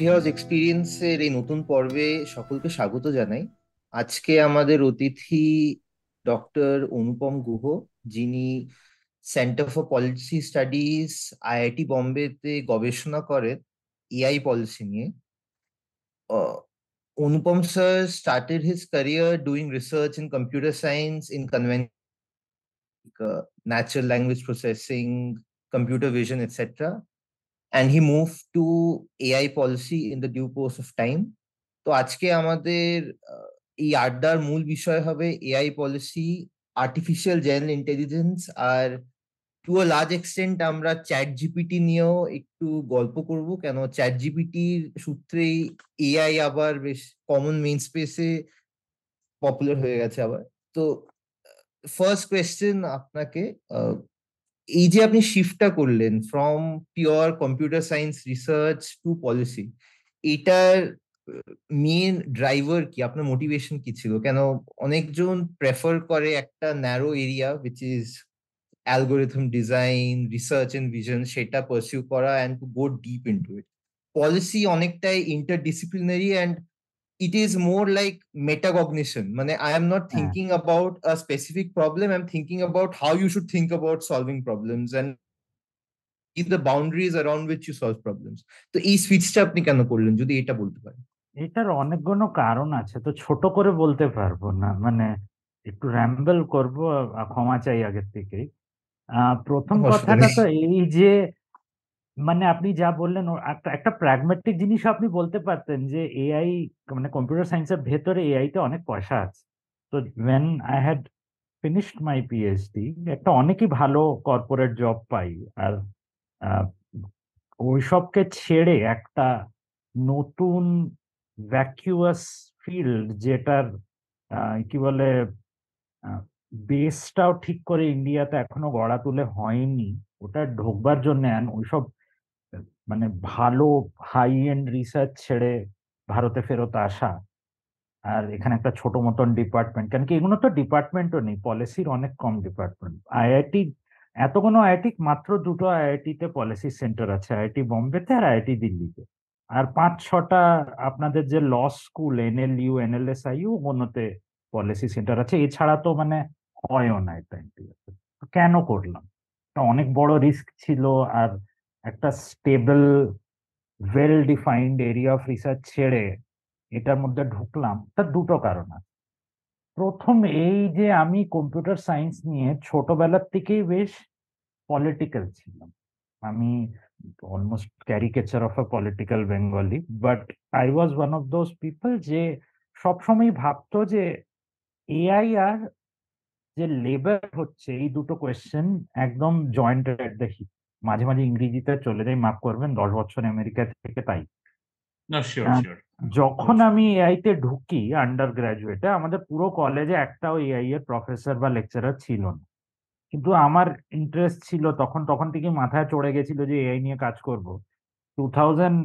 Coffee house এক্সপিরিয়েন্সের এই নতুন পর্বে সকলকে স্বাগত জানাই আজকে আমাদের অতিথি ডক্টর অনুপম গুহ যিনি centre for policy studies IIT বম্বেতে গবেষণা করেন এআই পলিসি নিয়ে Anupam sir started his career doing research in computer science in কনভেন natural language processing computer vision, etc. And he moved to AI policy in the due course of time. তো আজকে আমাদের এই আড্ডার মূল বিষয় হবে AI policy artificial general intelligence R to a large extent আমরা chat GPT নিয়েও একটু গল্প করব। কেন? চ্যাট জিপিটির সূত্রেই এআই আবার বেশ কমন মেইন স্পেসে পপুলার হয়ে গেছে আবার। তো ফার্স্ট কোয়েশ্চেন আপনাকে এই যে আপনি শিফটটা করলেন from pure computer science research to policy এটার মেন ড্রাইভার কি? আপনার মোটিভেশন কি ছিল? কেন অনেকজন প্রেফার করে একটা narrow area which is algorithm design research and vision সেটা পারসিউ করা and to go deep into it policy অনেকটাই interdisciplinary and it is more like metacognition. Mane, I am not thinking yeah. about a specific problem. I'm thinking about how you should think about solving problems and the boundaries around which you solve problems. তো এই সুইচটা আপনি কেন করলেন যদি এটা বলতে পারেন এটার অনেকগুলো কারণ আছে তো ছোট করে বলতে পারব না মানে একটু র্যাম্বেল করব ক্ষমা চাই আগের থেকেই প্রথম কথাটা তো এই যে মানে আপনি যা বললেন একটা একটা প্র্যাগমেটিক জিনিস আপনি বলতে পারতেন যে এআই মানে কম্পিউটার সায়েন্সের ভেতরে এআইতে অনেক পয়সা আছে। তো when I had finished my PhD একটা অনেকই ভালো কর্পোরেট জব পাই। আর ওইসবকে ছেড়ে একটা নতুন ভ্যাকিউয়াস ফিল্ড যেটার কি বলে বেসটাও ঠিক করে ইন্ডিয়াতে এখনও গড়া তুলে হয়নি, ওটা ঢোকবার জন্য ওইসব মানে ভালো হাই এন্ড রিসার্চ ছেড়ে ভারতে ফেরত আসা আর এখানে একটা ছোট মতন ডিপার্টমেন্ট কেন কি এগুলো তো ডিপার্টমেন্টও নেই পলিসির অনেক কম ডিপার্টমেন্ট আইআইটি এত কোনো আইআইটি মাত্র দুটো আইআইটিতে পলিসি সেন্টার আছে আইআইটি বম্বেতে আর আইআইটি দিল্লিতে। আর পাঁচ ছটা আপনাদের যে ল স্কুল এনএলইউ এনএলএসআইউ ওগুলোতে পলিসি সেন্টার আছে। এছাড়া তো মানে হয়ও না এটা কেন করলাম? অনেক বড় রিস্ক ছিল আর একটা stable well defined area of research ছেড়ে এটার মধ্যে ঢুকলাম। তার দুটো কারণ আছে। প্রথম, এই যে আমি কম্পিউটার সায়েন্স নিয়ে ছোটবেলার থেকেই বেশ পলিটিক্যাল ছিলাম। আমি almost caricature of a political Bengali but I was one of those people যে সবসময় ভাবতো যে এআই আর যে লেবার হচ্ছে, এই দুটো কোয়েশ্চেন একদম জয়েন্ট এট দ্য হিপ মাঝে মাঝে ইংরেজিতে চলে যাই মাফ করবেন দশ বছর আমেরিকা থেকে তাই। যখন আমি এআই তে ঢুকি আন্ডার গ্রাজুয়েটে আমাদের পুরো কলেজে একটাও এআই এর প্রফেসর বা লেকচারার ছিল না। কিন্তু আমার ইন্টারেস্ট ছিল তখন তখন থেকে মাথায় চড়ে গেছিল যে এআই নিয়ে কাজ করব। টু থাউজেন্ড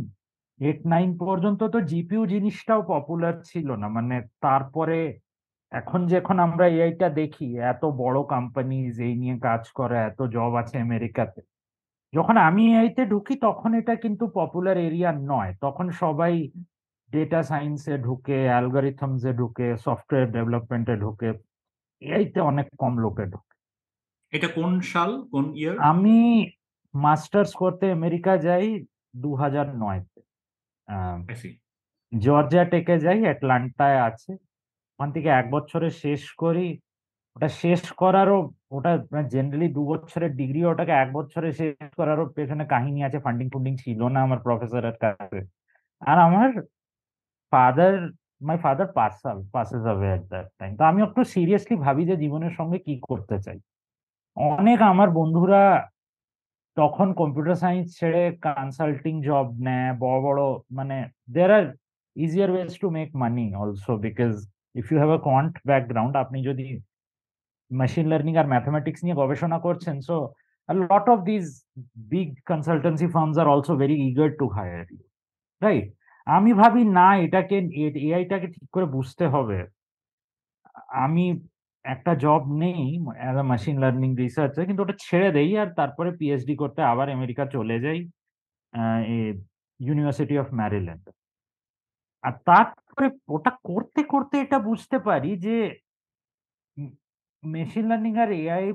এইট নাইন পর্যন্ত তো জিপিউ জিনিসটাও পপুলার ছিল না। মানে তারপরে এখন যখন আমরা এআইটা দেখি এত বড় কোম্পানিজ এই নিয়ে কাজ করে এত জব আছে আমেরিকাতে যখন আমি এআইতে ঢুকি তখন এটা কিন্তু পপুলার এরিয়া নয়। তখন সবাই ডেটা সায়েন্সে ঢুকে অ্যালগোরিথমসে ঢুকে সফটওয়্যার ডেভেলপমেন্টে ঢুকে এইতে অনেক কম লোকে ঢুকে। এটা কোন সাল কোন ইয়ার আমি মাস্টার্স করতে আমেরিকা যাই দু হাজার নয়তে জর্জিয়া টেকে যাই অ্যাটলান্টায় আছে। ওখান থেকে এক বছরে শেষ করি। ওটা শেষ করারও, ওটা জেনারেলি দু বছরের ডিগ্রি ওটাকে এক বছরে শেষ করারও পেছনে কাহিনী আছে ফান্ডিং ফুন্ডিং ছিল না আমার প্রফেসরের কাছে। আর আমার father my father পার্সাল passes away at that time তো আমি একটু সিরিয়াসলি ভাবি যে জীবনের সঙ্গে কি করতে চাই। অনেক আমার বন্ধুরা তখন কম্পিউটার সায়েন্স ছেড়ে কনসাল্টিং জব নেয়, বড় বড় মানে there are easier ways to make money also because if you have a quant background আপনি যদি মেশিন লার্নিং আর ম্যাথমেটিক্স নিয়ে গবেষণা করছেন so a lot of these big consultancy firms are also very eager to hire you আমি ভাবি, না, এটাকে এআইটাকে ঠিক করে বুঝতে হবে। আমি একটা জব নেই as a machine learning researcher কিন্তু ওটা ছেড়ে দেই আর তারপরে পিএইচডি করতে আবার আমেরিকা চলে যাই ইউনিভার্সিটি অফ ম্যারিল্যান্ড আর তারপরে ওটা করতে করতে এটা বুঝতে পারি যে মেশিন লার্নিং আর এআই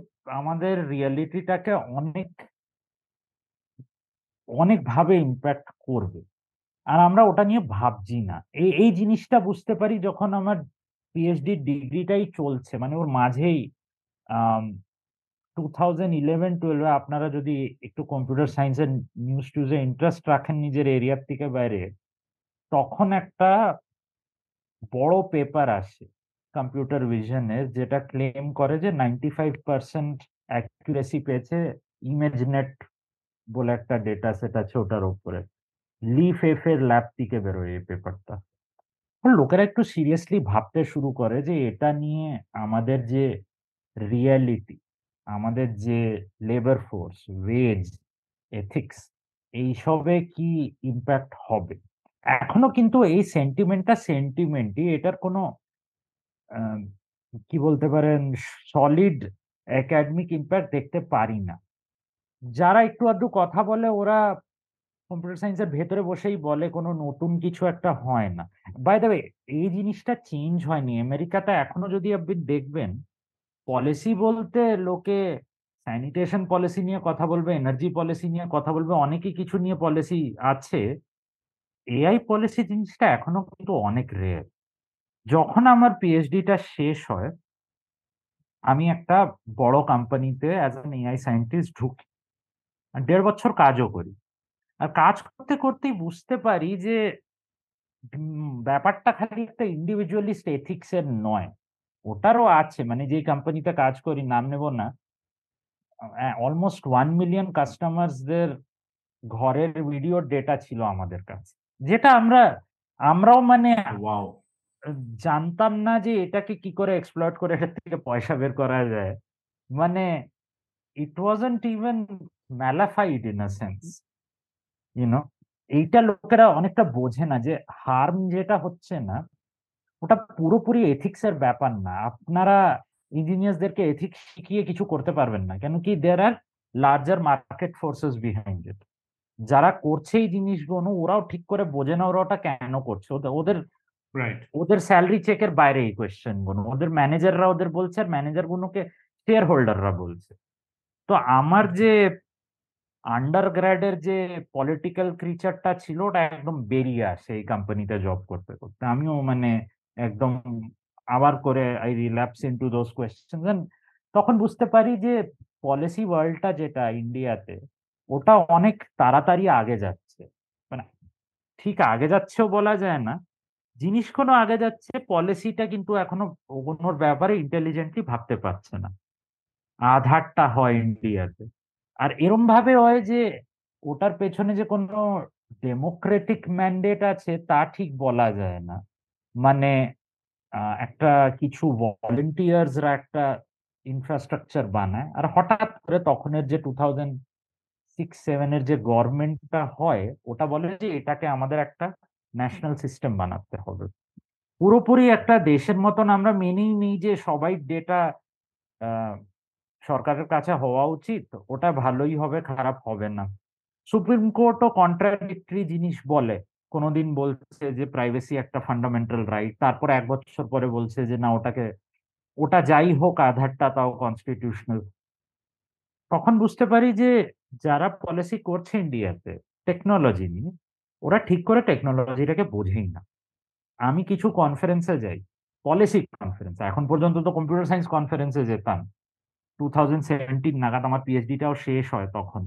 আমাদের রিয়ালিটিটাকে অনেক অনেকভাবে ইম্প্যাক্ট করবে। আর আমরা ওটা নিয়ে ভাবছি না। এই এই জিনিসটা বুঝতে পারি যখন আমার পিএইচডি ডিগ্রিটাই চলছে। মানে ওর মাঝেই টু থাউজেন্ড ইলেভেন টুয়েলভে আপনারা যদি একটু কম্পিউটার সায়েন্সের নিউজ টিউজে ইন্টারেস্ট রাখেন নিজের এরিয়ার থেকে বাইরে, তখন একটা বড় পেপার আসে। কম্পিউটার ভিশনের যেটা ক্লেম করে যে নাইনটি ফাইভ পার্সেন্ট অ্যাকুরেসি পেয়েছে ইমেজ নেট বলে একটা ডেটা সেট আছে ওটার উপরে। লিফ এফ এর ল্যাব থেকে বেরোয় এই পেপারটা লোকেরা একটু সিরিয়াসলি ভাবতে শুরু করে যে এটা নিয়ে আমাদের যে রিয়ালিটি আমাদের যে লেবার ফোর্স ওয়েজ এথিক্স এইসবে কি ইম্প্যাক্ট হবে? এখনও কিন্তু এই সেন্টিমেন্টটা সেন্টিমেন্টই এটার কোনো কি বলতে পারেন সলিড একাডেমিক ইম্প্যাক্ট দেখতে পারি না। যারা একটু আধটু কথা বলে ওরা কম্পিউটার সায়েন্সের ভেতরে বসেই বলে কোনো নতুন কিছু একটা হয় না। বাই দ্য এই জিনিসটা চেঞ্জ হয়নি। আমেরিকাতে এখনও যদি আপনি দেখবেন পলিসি বলতে লোকে স্যানিটেশন পলিসি নিয়ে কথা বলবে এনার্জি পলিসি নিয়ে কথা বলবে, অনেকই কিছু নিয়ে পলিসি আছে। এআই পলিসি জিনিসটা এখনও কিন্তু অনেক রেয়ার যখন আমার পিএইচডিটা শেষ হয়, আমি একটা বড় কোম্পানিতে অ্যাজ অ্যান এআই সায়েন্টিস্ট ঢুকি। আর দেড় বছর কাজও করি। আর কাজ করতে করতেই বুঝতে পারি যে ব্যাপারটা খালি একটা ইন্ডিভিজুয়ালিস্ট এথিক্স এর নয়। ওটারও আছে মানে যে কোম্পানিতে কাজ করি, নাম নেব না। অলমোস্ট ওয়ান মিলিয়ন কাস্টমার্সদের ঘরের ভিডিও ডেটা ছিল আমাদের কাছে। যেটা আমরা, আমরাও মানে জানতাম না যে এটাকে কি করে এক্সপ্লয়েট করে এটার থেকে পয়সা বের করা যায়। মানে it wasn't even mala fide in a sense you know এইটা লোকেরা অনেকটা বোঝে না যে হার্ম যেটা হচ্ছে না, ওটা পুরোপুরি এথিক্স এর ব্যাপার না। আপনারা ইঞ্জিনিয়ার্সদেরকে এথিক্স শিখিয়ে কিছু করতে পারবেন না, কেন কি there are larger market forces behind it যারা করছে এই জিনিসগুলো, ওরাও ঠিক করে বোঝে না ওরা ওটা কেন করছে। ওদের ওদের স্যালারি চেকের বাইরে এই কোয়েশ্চেনগুলো। ওদের ম্যানেজাররা ওদের বলছে আর ম্যানেজার গুলোকে শেয়ার হোল্ডাররা বলছে। তো আমার যে আন্ডার গ্র্যাডের যে পলিটিক্যাল ক্রিচারটা ছিল ওটা একদম বেরিয়ে আসে এই কোম্পানিতে জব করতে করতে। আমিও মানে একদম আবার করে I relapse into those question তখন বুঝতে পারি যে পলিসি ওয়ার্ল্ডটা যেটা ইন্ডিয়াতে ওটা অনেক তাড়াতাড়ি আগে যাচ্ছে। মানে ঠিক আগে যাচ্ছেও বলা যায় না জিনিস কোনো আগে যাচ্ছে পলিসিটা কিন্তু এখনও ওগুলোর ব্যাপারে ইন্টেলিজেন্টলি ভাবতে পারছে না। আধারটা হয় ইন্ডিয়াতে। আর এরম ভাবে হয় যে, ওটার পেছনে যে কোনো ডেমোক্রেটিক ম্যান্ডেট আছে, তা ঠিক বলা যায় না। মানে একটা কিছু ভলেন্টিয়ার্সরা একটা ইনফ্রাস্ট্রাকচার বানায়, আর হঠাৎ করে তখনের যে টু থাউজেন্ড সিক্স সেভেনের যে গভর্নমেন্টটা হয়, ওটা বলে যে, এটাকে আমাদের একটা ন্যাশনাল সিস্টেম বানাতে হবে। পুরোপুরি একটা দেশের মতন আমরা মেনেই নিই যে সবাই ডেটা সরকারের কাছে হওয়া উচিত, ওটা ভালোই হবে, খারাপ হবে না। সুপ্রিম কোর্টও কন্ট্রাডিক্টরি জিনিস বলে। কোনোদিন বলছে যে প্রাইভেসি একটা ফান্ডামেন্টাল রাইট তারপর এক বছর পরে বলছে যে না, ওটাকে, ওটা যাই হোক, আধারটা তাও কনস্টিটিউশনাল তখন বুঝতে পারি যে যারা পলিসি করছে ইন্ডিয়াতে টেকনোলজি নিয়ে ওরা ঠিক করে টেকনোলজিটাকে বোঝেই না। আমি কিছু কনফারেন্সে যাই পলিসি কনফারেন্স এখন পর্যন্ত তো কম্পিউটার সায়েন্স কনফারেন্সে যেতাম। টু থাউজেন্ড সেভেন্টিন নাগাদ আমার পিএইচডিটাও শেষ হয় তখন।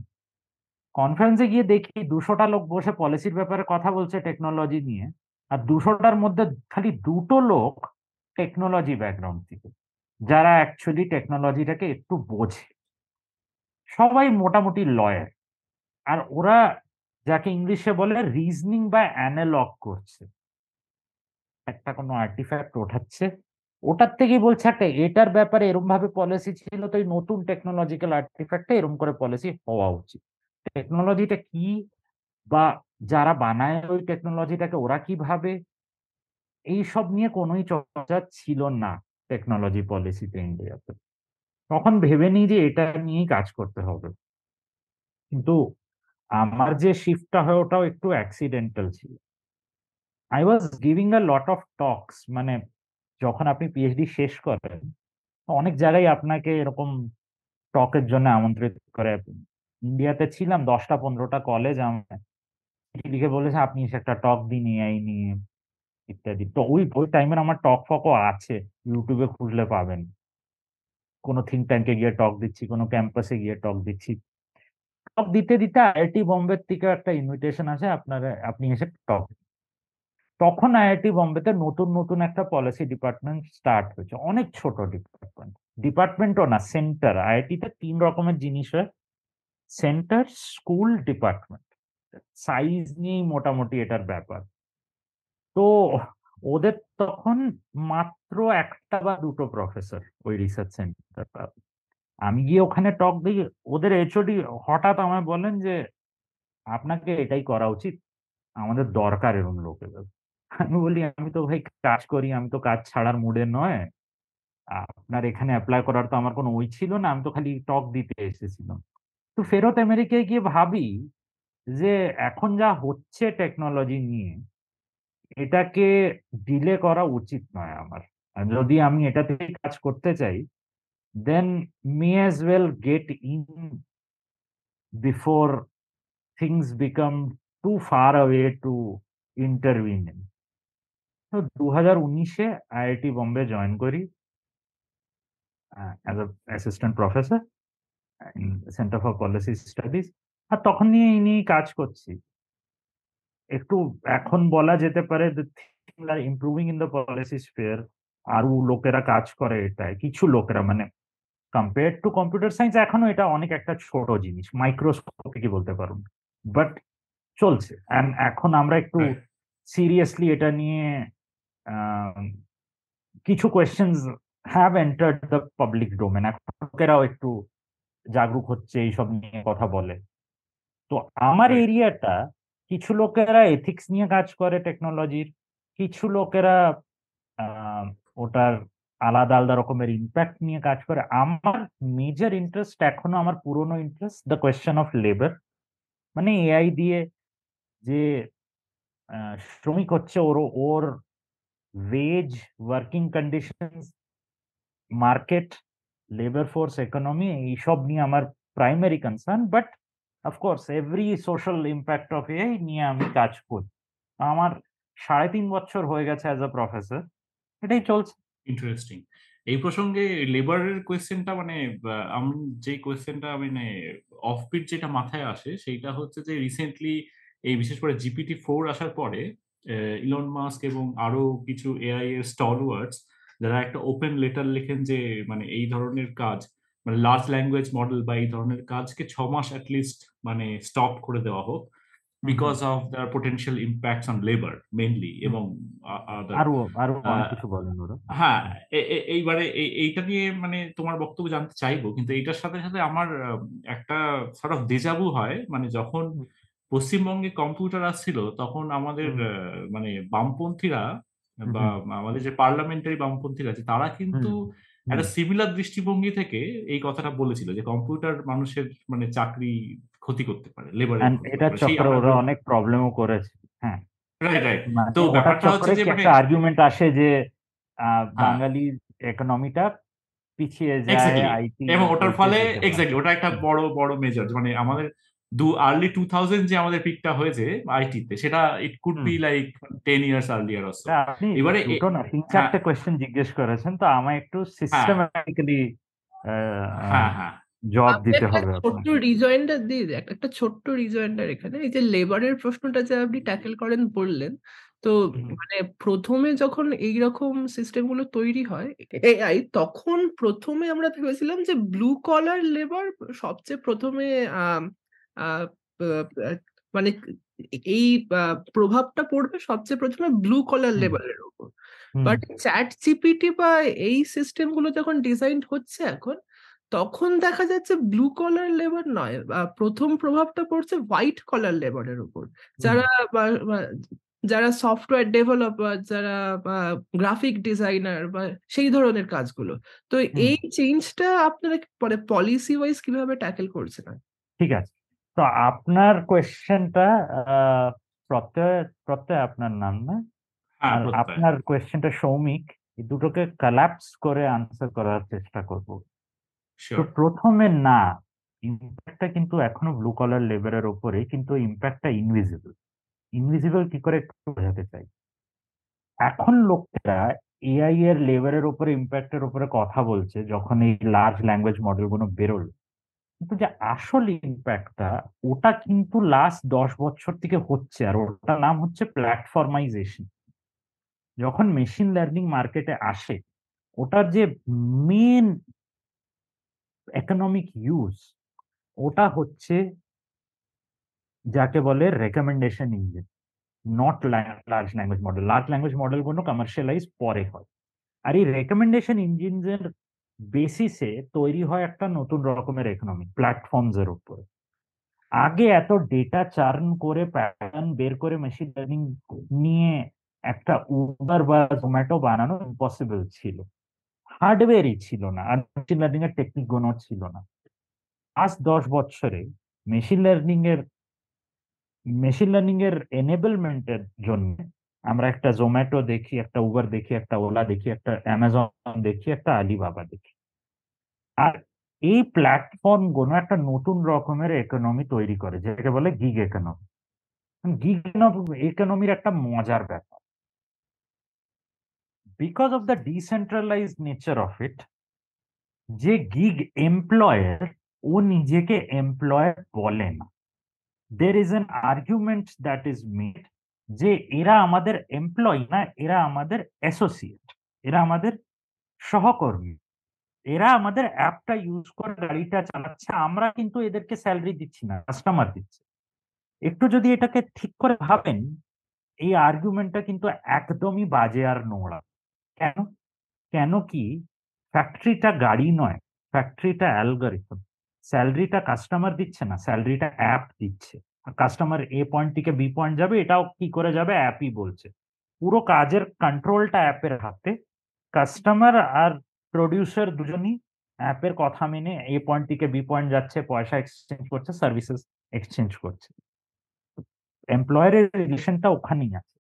কনফারেন্সে গিয়ে দেখি দুশোটা লোক বসে পলিসির ব্যাপারে কথা বলছে টেকনোলজি নিয়ে, আর দুশোটার মধ্যে খালি দুটো লোক টেকনোলজি ব্যাকগ্রাউন্ড থেকে, যারা অ্যাকচুয়ালি টেকনোলজিটাকে একটু বোঝে। সবাই মোটামুটি লয়ার আর ওরা যাকে ইংলিশে বলে রিজনিং বা অ্যানালগ করছে। একটা কোনো আর্টিফ্যাক্ট ওঠাচ্ছে। ওটার থেকেই বলছে একটা এটার ব্যাপারে এরম ভাবে পলিসি ছিল তো এই নতুন টেকনোলজিক্যাল আর্টিফ্যাক্টে এরম করে পলিসি হওয়া উচিত। টেকনোলজিটা কি বা যারা বানায় ওই টেকনোলজিটাকে ওরা কি ভাবে? এইসব নিয়ে কোনোই চর্চা ছিল না টেকনোলজি পলিসিতে ইন্ডিয়াতে তখন ভেবে নিই যে এটা নিয়েই কাজ করতে হবে। কিন্তু আমার যে শিফটটা হয়, ওটাও একটু অ্যাক্সিডেন্টাল ছিল। I was giving a lot of talks মানে যখন আপনি পিএইচডি শেষ করেন, অনেক জায়গায় আপনাকে এরকম টকের জন্য আমন্ত্রিত করে। ইন্ডিয়াতে ছিলাম, দশটা পনেরোটা কলেজ আমার লিখে বলেছে, আপনি একটা টক দিন এআই নিয়ে, ইত্যাদি। তো ওই ওই টাইমের আমার টক ফকও আছে ইউটিউবে খুঁজলে পাবেন। কোনো থিঙ্ক ট্যাঙ্কে গিয়ে টক দিচ্ছি, কোনো ক্যাম্পাসে গিয়ে টক দিচ্ছি। টক দিতে দিতে আইআইটি বোম্বের থেকে একটা ইনভিটেশন আছে আপনারা, আপনি এসে টক তখন আইআইটি বোম্বেতে নতুন নতুন একটা পলিসি ডিপার্টমেন্ট স্টার্ট হয়েছে। অনেক ছোট ডিপার্টমেন্ট ডিপার্টমেন্টও না সেন্টার আইআইটিতে তিন রকমের জিনিস হয়। সেন্টার স্কুল ডিপার্টমেন্ট সাইজ নিয়েই মোটামুটি এটার ব্যাপার। তো ওদের তখন মাত্র একটা বা দুটো প্রফেসর ওই রিসার্চ সেন্টার আমি গিয়ে ওখানে টক দিই ওদের এইচওডি হঠাৎ আমায় বলেন যে, আপনাকে এটাই করা উচিত, আমাদের দরকার এরকম লোকের আমি বলি, আমি তো ভাই কাজ করি, আমি তো কাজ ছাড়ার মুডে নয়। আপনার এখানে অ্যাপ্লাই করার তো আমার কোনো ওই ছিল না, আমি তো খালি টক দিতে এসেছিলাম। তো ফেরত আমেরিকায় গিয়ে ভাবি যে, এখন যা হচ্ছে টেকনোলজি নিয়ে, এটাকে ডিলে করা উচিত নয় আমার। যদি আমি এটাতে কাজ করতে চাই then me as well get in before things become too far away to intervene in তো দু হাজার উনিশে আইআইটি বম্বে জয়েন করি as a assistant professor centre for policy studies আর তখন নিয়ে ইনি কাজ করছি। একটু এখন বলা যেতে পারে improving in the policy sphere আরও লোকেরা কাজ করে এটায় কিছু লোকেরা মানে কম্পেয়ার টু কম্পিউটার সায়েন্স এখনও এটা অনেক একটা ছোট জিনিস মাইক্রোস্কোপে কি বলতে পারুন। বাট চলছে। এখন আমরা একটু সিরিয়াসলি এটা নিয়ে কিছু questions have entered the public domain এখন লোকেরাও একটু জাগরুক হচ্ছে এইসব নিয়ে কথা বলে। তো আমার এরিয়াটা কিছু লোকেরা এথিক্স নিয়ে কাজ করে টেকনোলজির কিছু লোকেরা ওটার আলাদা আলাদা রকমের ইম্প্যাক্ট নিয়ে কাজ করে। আমার মেজর ইন্টারেস্ট এখনও, আমার পুরনো interest the question of labour মানে এআই দিয়ে যে শ্রমিক হচ্ছে ওর ওর wage working condition market labour force economy এইসব নিয়ে আমার primary concern but of course every social impact of AI নিয়ে আমি কাজ করি। আমার সাড়ে তিন বছর হয়ে গেছে অ্যাজ আ প্রফেসর এটাই চলছে। ইন্টারেস্টিং এই প্রসঙ্গে লেবারের কোয়েশ্চেনটা মানে আমি, যে কোয়েশ্চেনটা মানে অফবিট যেটা মাথায় আসে, সেইটা হচ্ছে যে রিসেন্টলি এই বিশেষ করে জিপিটি ফোর আসার পরে ইলন মাস্ক এবং আরও কিছু এআই এর স্টলওয়ার্ডস যারা একটা ওপেন লেটার লেখেন যে মানে এই ধরনের কাজ মানে লার্জ ল্যাঙ্গুয়েজ মডেল বা এই ধরনের কাজকে ছ মাস অ্যাটলিস্ট মানে স্টপ করে দেওয়া হোক because of the potential impacts on labour mainly এবং আরও আরও কিছু বলেন ওরা। হ্যাঁ এইবারে এইটা নিয়ে মানে তোমার বক্তব্য জানতে চাইব কিন্তু এইটার সাথে সাথে আমার একটা সর্ট অফ দেজাবু হয় মানে যখন পশ্চিমবঙ্গে কম্পিউটার আসছিল তখন আমাদের মানে বামপন্থীরা বা আমাদের যে পার্লামেন্টারি বামপন্থীরা আছে তারা কিন্তু একটা সিমিলার দৃষ্টিভঙ্গি থেকে এই কথাটা বলেছিল যে কম্পিউটার মানুষের মানে চাকরি ক্ষতি করতে পারে লেবার এটা চক্র ওরা অনেক প্রবলেমও করেছে হ্যাঁ। রাইট রাইট মানে তো ব্যাপারটা হচ্ছে যে মানে একটা আর্গুমেন্ট আসে যে বাঙালি ইকোনমিটা পিছিয়ে যায় আইটি এবং ওটার ফলে এক্স্যাক্টলি ওটা একটা বড় বড় মেজর মানে আমাদের দু আর্লি টু থাউজেন্ড যে আমাদের পিকটা হয়েছে আইটিতে সেটা it could be like ten years earlier also এবারে না তিন চারটে কোয়েশ্চেন জিজ্ঞেস করেছেন তো আমায় একটু সিস্টেম্যাটিক্যালি হ্যাঁ হ্যাঁ। জব দিতে হবে ছোট্ট রিজয়েন্ডার দিয়ে একটা ছোট্ট রিজয়েন্ডার এখানে। এই যে লেবারের প্রশ্নটা যে আপনি ট্যাকেল করেন বললেন তো মানে প্রথমে যখন এইরকম সিস্টেমগুলো তৈরি হয় এআই তখন প্রথমে আমরা ভেবেছিলাম যে ব্লু কলার লেবার সবচেয়ে প্রথমে মানে এই প্রভাবটা পড়বে সবচেয়ে প্রথমে ব্লু কলার লেবারের উপর। বাট চ্যাট জিপিটি বা এই সিস্টেমগুলো যখন ডিজাইন হচ্ছে এখন তখন দেখা যাচ্ছে ব্লু কলার লেবার নয়। প্রথম প্রভাবটা পড়ছে হোয়াইট কলার লেবারের উপর। যারা যারা সফটওয়্যার ডেভেলপার যারা গ্রাফিক ডিজাইনার বা সেই ধরনের কাজগুলো। তো এই চেঞ্জটা আপনারা মানে পলিসি ওয়াইজ কীভাবে ট্যাকেল করছেন ঠিক আছে। তো আপনার কোয়েশ্চেনটা প্রত্যয় প্রত্যয় আপনার নাম না? হ্যাঁ আর আপনার কোয়েশ্চেনটা সৌমিক। এই দুটোকে কলাপস করে আনসার করার চেষ্টা করব। তো প্রথমে না ইম্প্যাক্টটা কিন্তু এখনও ব্লু কলার লেবারের ওপরে কিন্তু ইম্প্যাক্টটা ইনভিজিবল ইনভিজিবল কি করে একটু বোঝাতে চাই? এখন লোকেরা এআই এর লেবারের উপরে ইম্প্যাক্টের উপরে কথা বলছে, যখন এই লার্জ ল্যাঙ্গুয়েজ মডেলগুলো বেরোলো। কিন্তু যে আসল ইম্প্যাক্টটা ওটা কিন্তু লাস্ট দশ বছর থেকে হচ্ছে, আর ওটার নাম হচ্ছে প্ল্যাটফর্মাইজেশন যখন মেশিন লার্নিং মার্কেটে আসে, ওটার যে মেন ইকোনমিক ইউজ ওটা হচ্ছে যাকে বলে recommendation engine not large language model large language মডেলগুলো কমার্শিয়ালাইজ পরে হয়। আর এই রেকমেন্ডেশন ইঞ্জিনের বেসিসে তৈরি হয় একটা নতুন রকমের ইকোনমি প্ল্যাটফর্মস এর উপরে। আগে এত ডেটা চার্ন করে প্যাটার্ন বের করে মেশিন লার্নিং নিয়ে একটা উবার বা জোম্যাটো বানানো ইম্পসিবল ছিল। হার্ডওয়্যারই ছিল না, আর মেশিন লার্নিং এর টেকনিকগুলো ছিল না। আজ দশ বছরে মেশিন লার্নিং এর মেশিন লার্নিং এর এনেবলমেন্টের জন্য আমরা একটা জোম্যাটো দেখি, একটা উবার দেখি, একটা ওলা দেখি, একটা অ্যামাজন দেখি, একটা আলিবাবা দেখি। আর এই প্ল্যাটফর্মগুলো একটা নতুন রকমের ইকোনমি তৈরি করে, যেটাকে বলে গিগ ইকোনমি গিগ ইকোনমির একটা মজার ব্যাপার। Because of the decentralise nature of it যে গিগ এমপ্লয়ার ও নিজেকে এমপ্লয়ার বলে না। There is an argument that is made যে এরা আমাদের এমপ্লয় না, এরা আমাদের অ্যাসোসিয়েট এরা আমাদের সহকর্মী। এরা আমাদের অ্যাপটা ইউজ করে গাড়িটা চালাচ্ছে, আমরা কিন্তু এদেরকে স্যালারি দিচ্ছি না কাস্টমার দিচ্ছে। একটু যদি এটাকে ঠিক করে ভাবেন, এই আর্গুমেন্টটা কিন্তু একদমই বাজে আর নোংরা। কেন? কেন কি? ফ্যাক্টরিটা গাড়ি নয়, ফ্যাক্টরিটা অ্যালগরিথম স্যালারিটা কাস্টমার দিচ্ছে না, স্যালারিটা অ্যাপ দিচ্ছে। কাস্টমার এ পয়েন্ট থেকে বি পয়েন্ট যাবে, এটাও কি করে যাবে? অ্যাপই বলছে। পুরো কাজের কন্ট্রোলটা অ্যাপের হাতে। কাস্টমার আর প্রডিউসার দুজনই অ্যাপের কথা মেনে এ পয়েন্ট থেকে বি পয়েন্ট যাচ্ছে, পয়সা এক্সচেঞ্জ করছে, সার্ভিসেস এক্সচেঞ্জ করছে। এমপ্লয়ারের রিলেশনটা ওখানেই আছে।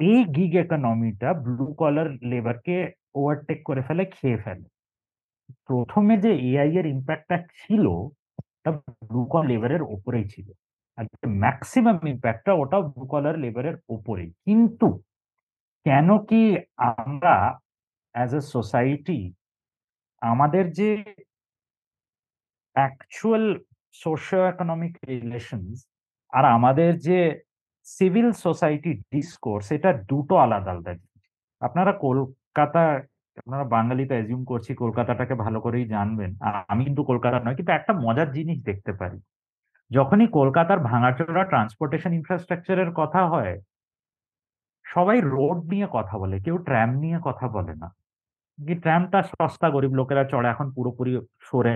এই গিগ ইকোনমিটা ব্লু কলার লেবারকে ওভারটেক করে ফেলে, খেয়ে ফেলে। প্রথমে যে এআই এর ইম্প্যাক্টটা ছিল ওটা ব্লু কলার লেবারের ওপরেই ছিল। আর ম্যাক্সিমাম ইম্প্যাক্টটা ওটা ব্লু কলার লেবারের ওপরেই। কিন্তু কেন কি আমরা অ্যাজ এ সোসাইটি আমাদের যে অ্যাকচুয়াল সোশিও ইকোনমিক রিলেশনস আর আমাদের যে সিভিল সোসাইটি ডিসকোর্স, এটা দুটো আলাদা আলাদা। জিনিস আপনারা কলকাতা, আপনারা বাঙালিতে অ্যাজিউম করছি কলকাতাটাকে ভালো করেই জানবেন। আমি কিন্তু কলকাতা নয়, কিন্তু একটা মজার জিনিস দেখতে পারি। যখনই কলকাতার ভাঙাচোরা ট্রান্সপোর্টেশন ইনফ্রাস্ট্রাকচারের কথা হয়, সবাই রোড নিয়ে কথা বলে, কেউ ট্র্যাম নিয়ে কথা বলে না। কি ট্র্যামটা সস্তা, গরিব লোকেরা চড়ে, এখন পুরোপুরি সরে,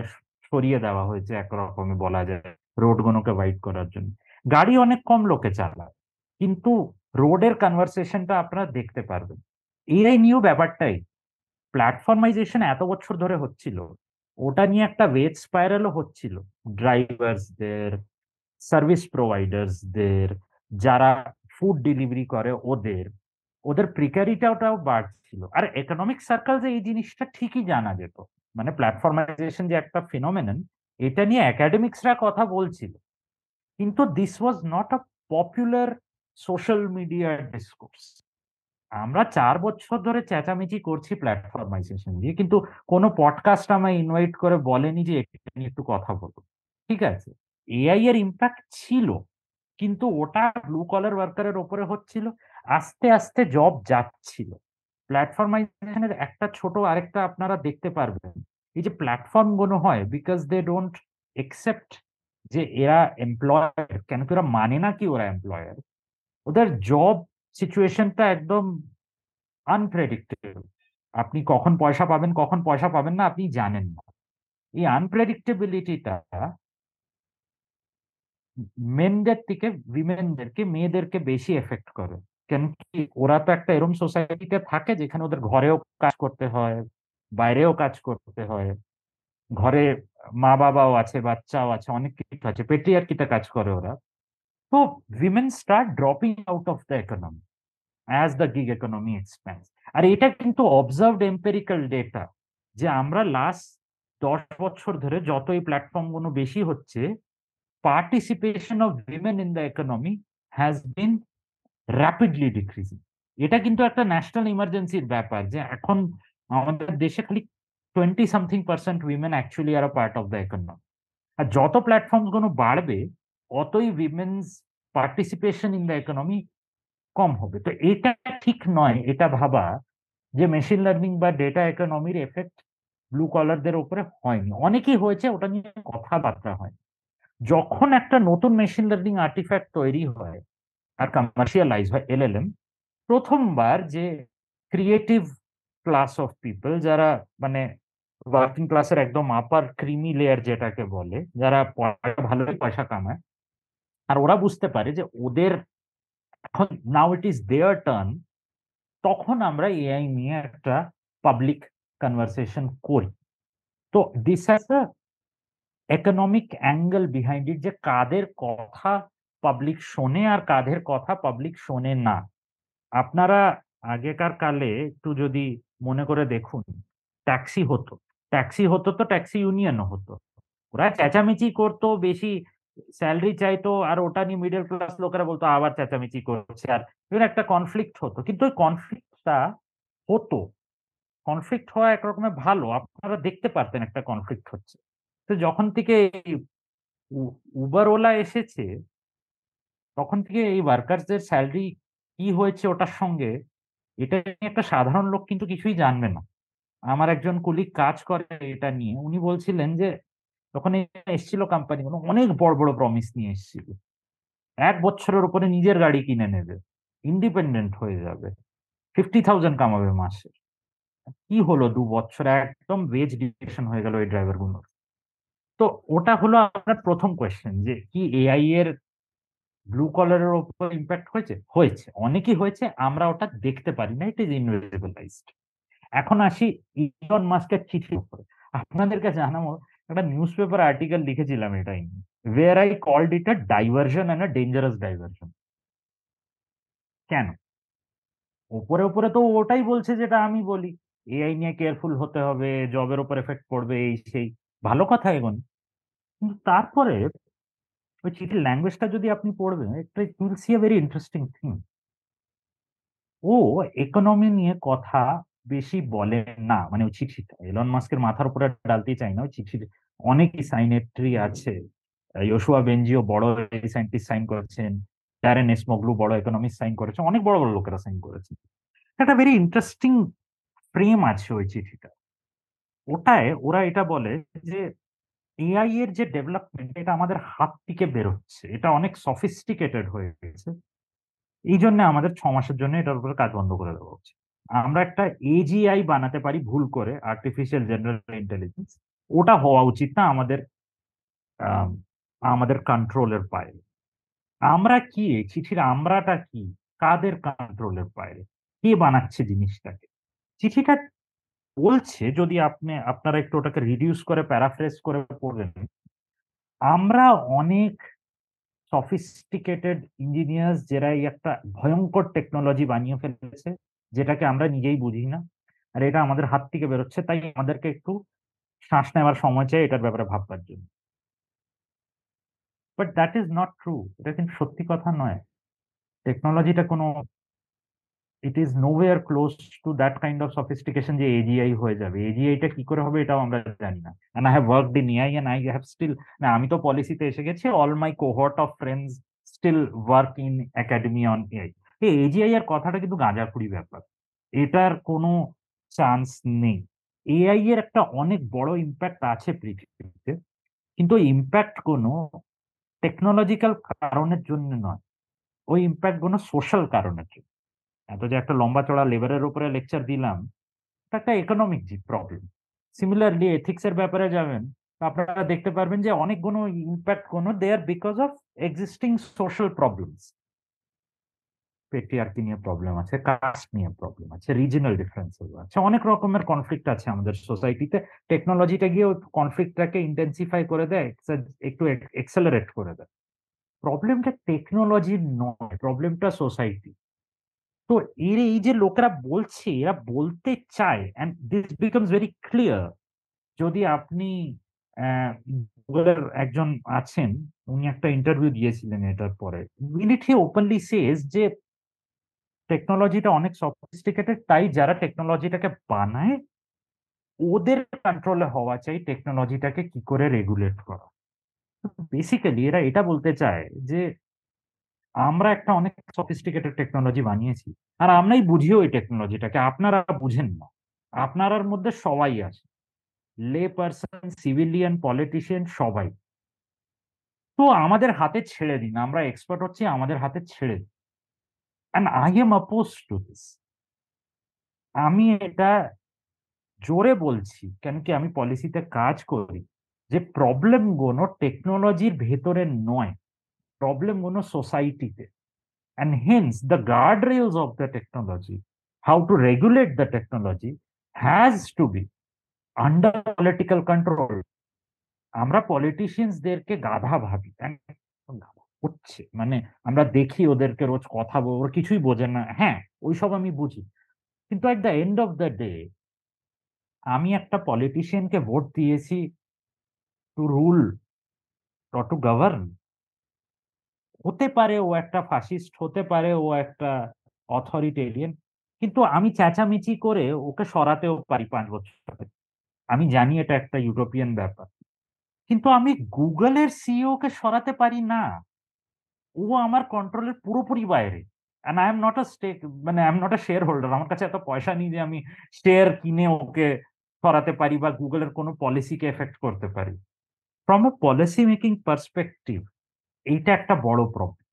সরিয়ে দেওয়া হয়েছে, একরকমই বলা যায় রোডগুলোকে ওয়াইড করার জন্য। গাড়ি অনেক কম লোকে চালায়। কিন্তু রোডের কনভারসেশনটা আপনারা দেখতে পারবেন। এআই নিয়েও ব্যাপারটাই। প্ল্যাটফর্মাইজেশন এত বছর ধরে হচ্ছিল। ওটা নিয়ে একটা ওয়েজ স্পাইরালও হচ্ছিল। ড্রাইভার্সদের সার্ভিস প্রোভাইডার্সদের যারা ফুড ডেলিভারি করে ওদের ওদের প্রিকারিটাও বাড়ছিল। আর ইকোনমিক সার্কেলসে এই জিনিসটা ঠিকই জানা যেত। মানে প্ল্যাটফর্মাইজেশন যে একটা ফিনোমেনন এটা নিয়ে একাডেমিক্সরা কথা বলছিল। কিন্তু this was not a popular social media discourse আমরা চার বছর ধরে চেঁচামেচি করছি প্ল্যাটফর্মাইজেশন দিয়ে কিন্তু কোনো পডকাস্ট আমায় ইনভাইট করে বলেনি যে নিয়ে একটু কথা বলো। ঠিক আছে? এআই এর ইম্প্যাক্ট ছিল, কিন্তু ওটা ব্লু কলার ওয়ার্কারের ওপরে হচ্ছিল, আস্তে আস্তে জব যাচ্ছিল। প্ল্যাটফর্মাইজেশনের একটা ছোট আরেকটা আপনারা দেখতে পারবেন। এই যে প্ল্যাটফর্মগুলো হয় বিকজ দে ডোন্ট একসেপ্ট যে এরা এমপ্লয়ার কেন কি ওরা মানে না কি ওরা এমপ্লয়ার ওদের জব সিচুয়েশনটা একদম আনপ্রেডিক্টেবল আপনি কখন পয়সা পাবেন, কখন পয়সা পাবেন না, আপনি জানেন না। এই আনপ্রেডিক্টেবিলিটিটা মেনদের থেকে উইমেনদেরকে মেয়েদেরকে বেশি এফেক্ট করে। কেন কি ওরা তো একটা এরম সোসাইটিতে থাকে যেখানে ওদের ঘরেও কাজ করতে হয়, বাইরেও কাজ করতে হয়। ঘরে মা বাবাও আছে, বাচ্চাও আছে, অনেক কিছু আছে। পেট্রিয়ার্কিতে কাজ করে ওরা। তো women start dropping out of the economy as the gig economy expands আর এটা কিন্তু অবজার্ভড এম্পেরিক্যাল ডেটা যে আমরা লাস্ট দশ বছর ধরে যত এই প্ল্যাটফর্মগুলো বেশি হচ্ছে participation of women in the economy has been rapidly decreasing এটা কিন্তু একটা ন্যাশনাল ইমার্জেন্সির ব্যাপার যে এখন আমাদের দেশে খালি twenty something percent women actually are part of the economy আর যত প্ল্যাটফর্মসগুলো বাড়বে অতই women's participation in the economy কম হবে। তো এটা ঠিক নয়, এটা ভাবা যে মেশিন লার্নিং বা ডেটা ইকোনমির এফেক্ট ব্লু কলারদের উপরে হয়নি। অনেকেই হয়েছে, ওটা নিয়ে কথাবার্তা হয়। যখন একটা নতুন মেশিন লার্নিং আর্টিফ্যাক্ট তৈরি হয় আর কমার্শিয়ালাইজ হয় এলএলএম প্রথমবার যে ক্রিয়েটিভ ক্লাস অফ পিপল যারা মানে ওয়ার্কিং ক্লাসের একদম আপার ক্রিমি লেয়ার যেটাকে বলে, যারা ভালো পয়সা কামায় আর ওরা বুঝতে পারে যে ওদের এখন now it is their turn তখন আমরা এআই নিয়ে একটা পাবলিক কনভারসেশন করি। তো this has a economic angle behind it যে কাদের কথা পাবলিক শোনে আর কাদের কথা পাবলিক শোনে না। আপনারা আগেকার কালে একটু যদি মনে করে দেখুন ট্যাক্সি হতো। ট্যাক্সি হতো তো ট্যাক্সি ইউনিয়নও হতো। ওরা চেঁচামেচি করতো, বেশি স্যালারি চাইতো আর ওটা নিয়ে মিডল ক্লাস লোকেরা বলতো, আবার চেঁচামেচি করছে। আর একটা কনফ্লিক্ট হতো। কিন্তু ওই কনফ্লিক্টটা হতো। কনফ্লিক্ট হওয়া একরকমের ভালো। আপনারা দেখতে পারতেন একটা কনফ্লিক্ট হচ্ছে। তো যখন থেকে উবার ওলা এসেছে, তখন থেকে এই ওয়ার্কারদের স্যালারি কি হয়েছে ওটার সঙ্গে, এটা নিয়ে একটা সাধারণ লোক কিন্তু কিছুই জানবে না। আমার একজন কুলিক কাজ করে এটা নিয়ে। উনি বলছিলেন যে তখন এসেছিল কোম্পানিগুলো অনেক বড় বড় প্রমিস নিয়ে এসেছিল। এক বছরের উপরে নিজের গাড়ি কিনে নেবে ইন্ডিপেন্ডেন্ট হয়ে যাবে ফিফটি থাউজেন্ড কামাবে মাসে। কি হলো দু বছর? একদম ওয়েজ ডিটেকশন হয়ে গেল এই ড্রাইভারগুলোর। তো ওটা হলো আপনার প্রথম কোয়েশ্চেন যে, কি এআই এর ব্লু কলারের উপর ইম্প্যাক্ট হয়েছে? হয়েছে। অনেকই হয়েছে, আমরা ওটা দেখতে পারি না ইট ইজ ইনভিজিবলাইজড এখন আসি ইলন মাস্কের চিঠির উপরে। আপনাদেরকে জানাব একটা নিউজ পেপার আর্টিকেল লিখেছিলাম এটাই where I called it a diversion and a dangerous diversion কেন? ওপরে ওপরে তো ওটাই বলছে যেটা আমি বলি। এআই নিয়ে কেয়ারফুল হতে হবে জবের উপর এফেক্ট পড়বে, এই সেই। ভালো কথা এগোন কিন্তু তারপরে ওই চিঠির ল্যাঙ্গুয়েজটা যদি আপনি পড়বেন, একটা you'll see very interesting thing ও ইকোনমি নিয়ে কথা বেশি বলে না মানে ওই চিঠিটা এলন মাস্কের মাথার উপরে ডালতেই চাই না ওই চিঠির অনেকই সাইনেট্রি আছে। ইয়োশুয়া বেঞ্জিও বড় সাইন্টিস্ট সাইন করেছেন। ড্যারেন এসমগলু বড় ইকোনমিক্স সাইন করেছে অনেক বড় বড় লোকেরা সাইন করেছে একটা ভেরি ইন্টারেস্টিং ফ্রেম আছে ওই চিঠিটা। ওটায় ওরা এটা বলে যে এআই এর যে ডেভেলপমেন্ট এটা আমাদের হাত থেকে বেরোচ্ছে এটা অনেক সফিস্টিকেটেড হয়ে গেছে। এই জন্য আমাদের ছ মাসের জন্য এটার উপরে কাজ বন্ধ করে দেওয়া উচিত। আমরা একটা এজিআই বানাতে পারি ভুল করে আর্টিফিশিয়াল জেনারেল ইন্টেলিজেন্স ওটা হওয়া উচিত না আমাদের আমাদের কন্ট্রোলের বাইরে আমরা কি চিঠির আমরাটা কি? কাদের কন্ট্রোলের বাইরে কে বানাচ্ছে জিনিসটাকে? চিঠিটা বলছে, যদি আপনি, আপনারা একটু ওটাকে রিডিউস করে প্যারাফ্রেস করে পড়বেন, আমরা অনেক সফিস্টিকেটেড ইঞ্জিনিয়ার্স যারা একটা ভয়ঙ্কর টেকনোলজি বানিয়ে ফেলেছে যেটাকে আমরা নিজেই বুঝি না। আর এটা আমাদের হাত থেকে বেরোচ্ছে, তাই আমাদেরকে একটু শ্বাস নেওয়ার সময় চাই এটার ব্যাপারে ভাববার জন্য। But that is not true এটা কিন্তু সত্যি কথা নয়। টেকনোলজিটা কোনো it is nowhere close to that kind of sophistication যে এজিআই হয়ে যাবে। এজিআইটা কি করে হবে এটাও আমরা জানি না। And I have worked in AI and I have still না আমি তো পলিসিতে এসে গেছি all my cohort of friends still work in academy on AI এই এজিআই এর কথাটা কিন্তু গাঁজাখুড়ি ব্যাপার। এটার কোনো চান্স নেই। এআই এর একটা অনেক বড় ইম্প্যাক্ট আছে পৃথিবীতে, কিন্তু ইম্প্যাক্ট কোনো টেকনোলজিক্যাল কারণের জন্য নয়। ওই ইম্প্যাক্ট কোনো সোশ্যাল কারণের জন্য। এত যে একটা লম্বা চড়া লেবারের উপরে লেকচার দিলাম একটা ইকোনমিক প্রবলেম সিমিলারলি এথিক্স এর ব্যাপারে যাবেন আপনারা দেখতে পারবেন যে অনেক কোনো ইম্প্যাক্ট কোনো they are because of existing social problems patriarchy নিয়ে প্রবলেম আছে, কাস্ট নিয়ে প্রবলেম আছে রিজনাল ডিফারেন্সেস আছে। অনেক রকমের কনফ্লিক্ট আছে আমাদের সোসাইটিতে টেকনোলজিটা গিয়ে কনফ্লিক্টটাকে ইন্টেন্সিফাই করে দেয় একটু এক্সেলারেট করে দেয়। প্রবলেমটা টেকনোলজি নয় প্রবলেমটা সোসাইটি তো এর এই যে লোকেরা বলছে, এরা বলতে চায় and this becomes very clear যদি আপনি গুগলের একজন আছেন, উনি একটা ইন্টারভিউ দিয়েছিলেন এটার পরে। ইনিট হি ওপেনলি সেজ যে টেকনোলজিটা অনেক সফিস্টিকেটেড তাই যারা টেকনোলজিটাকে বানায়, ওদের কন্ট্রোলে হওয়া চাই টেকনোলজিটাকে কি করে রেগুলেট করা। বেসিক্যালি এরা এটা বলতে চায় যে, আমরা একটা অনেক সফিস্টিকেটেড টেকনোলজি বানিয়েছি, আর আমরাই বুঝিও ওই টেকনোলজিটাকে আপনারা বুঝেন না। আপনারার মধ্যে সবাই আছে। লে পার্সন সিভিলিয়ান পলিটিশিয়ান সবাই। তো আমাদের হাতে ছেড়ে দিন। আমরা এক্সপার্ট হচ্ছি, আমাদের হাতে ছেড়ে দিন। And I am oppose to this আমি এটা জোরে বলছি, কেন কি আমি পলিসিতে কাজ করি, যে প্রবলেমগুলো টেকনোলজির ভেতরে নয় প্রবলেমগুলো সোসাইটিতে hence the guardrails of the technology how to regulate the technology has to be under political control আমরা পলিটিশিয়ানসদেরকে গাধা ভাবি। হচ্ছে মানে আমরা দেখি ওদেরকে রোজ কথা ওরা কিছুই বোঝে না। হ্যাঁ ওইসব আমি বুঝি। কিন্তু at the end of the day আমি একটা পলিটিশিয়ানকে ভোট দিয়েছি টু রুল টু গভর্ন হতে পারে ও একটা ফাসিস্ট হতে পারে ও একটা অথরিটেরিয়ান কিন্তু আমি চেঁচামেচি করে ওকে সরাতেও পারি পাঁচ বছর আমি জানি এটা একটা ইউরোপিয়ান ব্যাপার। কিন্তু আমি গুগলের সিইও কে সরাতে পারি না। ও আমার কন্ট্রোলের পুরোপুরি বাইরে। And I am not a stake মানে I am not a shareholder আমার কাছে এত পয়সা নেই যে আমি শেয়ার কিনে ওকে সরাতে পারি বা গুগলের কোনো পলিসিকে এফেক্ট করতে পারি। From a policy making perspective এইটা একটা বড় প্রবলেম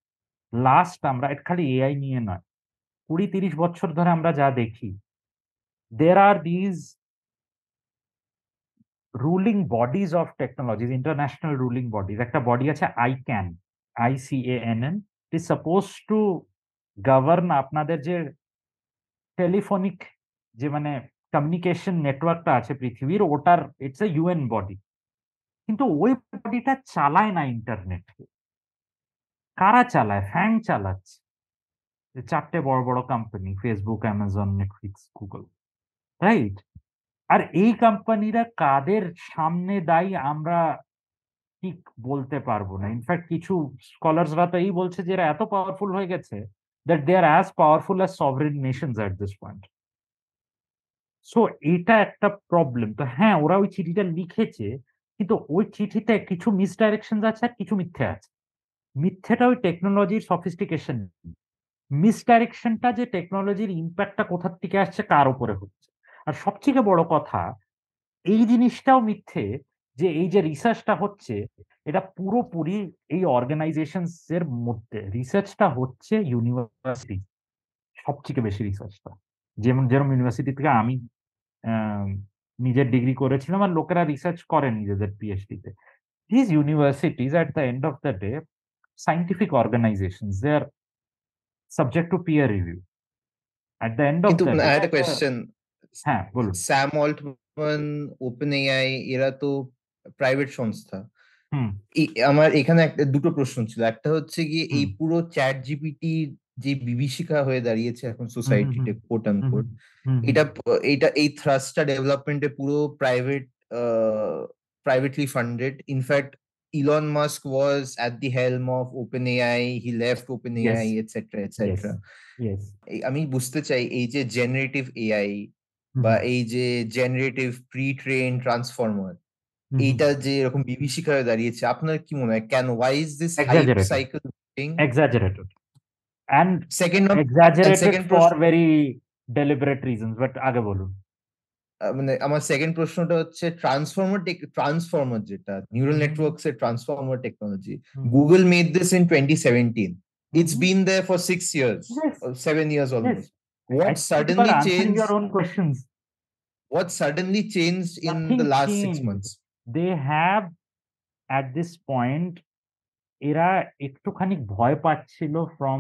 লাস্ট আমরা, এটা খালি এআই নিয়ে নয়। কুড়ি তিরিশ বছর ধরে আমরা যা দেখি there are these ruling bodies of technologies international ruling bodies একটা বডি আছে ICANN I C A N N is suppose to govern আপনাদের যে টেলিফোনিক যে মানে কমিউনিকেশন নেটওয়ার্কটা আছে পৃথিবীর, ওটার ইটস এ ইউএন বডি কিন্তু ওই বডিটা চালায় না ইন্টারনেটকে কারা চালায়? ফ্যাং চালাচ্ছে। চারটে বড় বড় company Facebook Amazon Netflix Google right আর এই কোম্পানিরা কাদের সামনে দায়ী আমরা ঠিক বলতে পারব না। ইনফ্যাক্ট কিছু স্কলার্সরা তো এই বলছে যে, এরা এত পাওয়ারফুল হয়ে গেছে that they are as powerful as sovereign nations at this point so এটা একটা প্রবলেম তো হ্যাঁ ওরা ওই চিঠিটা লিখেছে, কিন্তু ওই চিঠিতে কিছু মিসডাইরেকশন আছে আর কিছু মিথ্যে আছে। মিথ্যেটা ওই টেকনোলজির সফিস্টিকেশন মিসডাইরেকশনটা যে টেকনোলজির ইম্প্যাক্টটা কোথার থেকে আসছে, কার উপরে হচ্ছে? আর সবথেকে বড় কথা, এই জিনিসটাও মিথ্যে যে এই যে রিসার্চটা হচ্ছে এটা পুরোপুরি এই অর্গানাইজেশনস এর মধ্যে রিসার্চটা হচ্ছে ইউনিভার্সিটি সবথেকে বেশি রিসার্চটা যেমন যেরকম ইউনিভার্সিটি থেকে আমি নিজের ডিগ্রি করেছিলাম আর লোকেরা রিসার্চ করে নিজেদের পিএইচডিতে this universities at the end of the day scientific organisations they are subject to peer review at the end of the question হ্যাঁ বলুন। স্যাম অল্টম্যান ওপেন এআই এরা তো প্রাইভেট সংস্থা। আমার এখানে একটা দুটো প্রশ্ন ছিল। একটা হচ্ছে গিয়ে এই পুরো চ্যাট জিপিটি যে বিভীষিকা হয়ে দাঁড়িয়েছে এখন সোসাইটিতে কোট আনকোট এটা এটা এই থ্রাস্টটা ডেভেলপমেন্টে পুরো private privately funded in fact Elon Musk was at the helm of OpenAI he left OpenAI Yes. Etcetera yes. আমি বুঝতে চাই এই যে জেনারেটিভ এআই বা এই যে জেনারেটিভ প্রি ট্রেন ট্রান্সফর্মার এইটা যে এরকম বিভীষিক হয়ে দাঁড়িয়েছে আপনার কি মনে হয়? Can why is this cycle exaggerated and second exaggerated for very deliberate reasons but আগে বলুন। মানে আমার সেকেন্ড প্রশ্নটা হচ্ছে ট্রান্সফর্মার ট্রান্সফর্মার যেটা নিউরাল নেটওয়ার্কস এর transformer technology Google made this in 2017 it's been there for 6 years 7 years almost what suddenly changed your own questions. what suddenly changed in the last 6 months? They have, at this point, এরা একটুখানি ভয় পাচ্ছিল from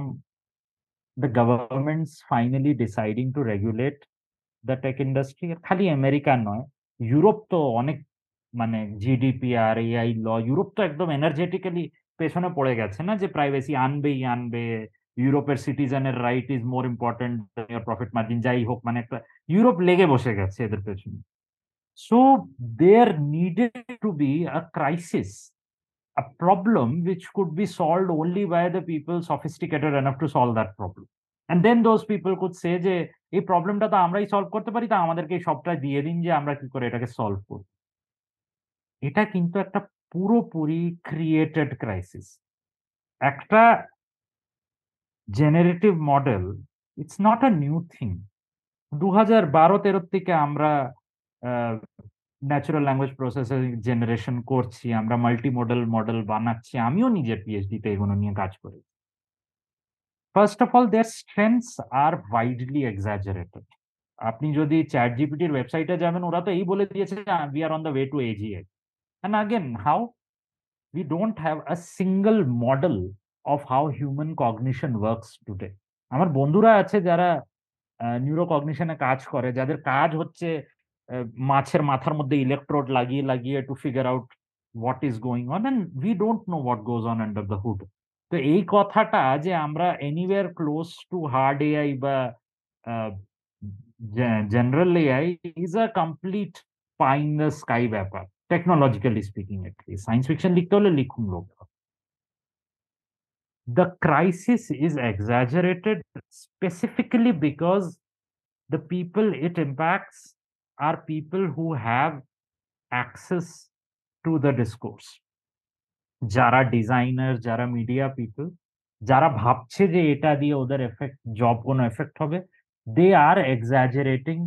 the governments finally deciding to regulate the tech industry খালি America নয় Europe তো অনেক মানে GDP আর এআই ল ইউরোপ তো একদম এনার্জেটিক্যালি পেছনে পড়ে গেছে না যে প্রাইভেসি আনবেই আনবে ইউরোপের সিটিজেনের right is more important profit margin যাই হোক মানে একটা ইউরোপ লেগে বসে গেছে এদের পেছনে। So there needed to be a crisis a problem which could be solved only by the people sophisticated enough to solve that problem. And then those people could say যে, এই প্রবলেমটা তো আমরাই সলভ করতে পারি, তা আমাদেরকে সবটা দিয়ে দিন যে, আমরা কি করে এটাকে সলভ করব? এটা কিন্তু একটা পুরোপুরি ক্রিয়েটেড ক্রাইসিস একটা generative model it's not a new thing দু হাজার বারো তেরোর থেকে আমরা ন্যাচারাল ল্যাঙ্গুয়েজ প্রসেসের জেনারেশন করছি, আমরা মাল্টি মডেল মডেল বানাচ্ছি, আমিও নিজের পিএইচডিতে এগুলো নিয়ে কাজ করি। First of all there strengths R widely exaggerated আপনি যদি চ্যাট জিপিটির ওয়েবসাইটে যাবেন, ওরা তো এই বলে দিয়েছে we are on the way to AGI and again how we don't have a single model of how human cognition works today. আমার বন্ধুরা আছে যারা নিউরোকগনিশনে কাজ করে, যাদের কাজ হচ্ছে মাছের মাথার মধ্যে ইলেকট্রোড লাগিয়ে লাগিয়ে to figure out what is going on and we don't know what goes on under the hood তো এই কথাটা যে আমরা anywhere close to hard AI বা general AI is a complete pie in the sky ব্যাপার technologically speaking at least science fiction লিখতে হলে লিখুন লোক the crisis is exaggerated specifically because the people it impacts are people who have access to the discourse যারা designer যারা media people যারা ভাবছে যে এটা দিয়ে ওদের এফেক্ট জব কোনো এফেক্ট হবে they are এক্সাজারেটিং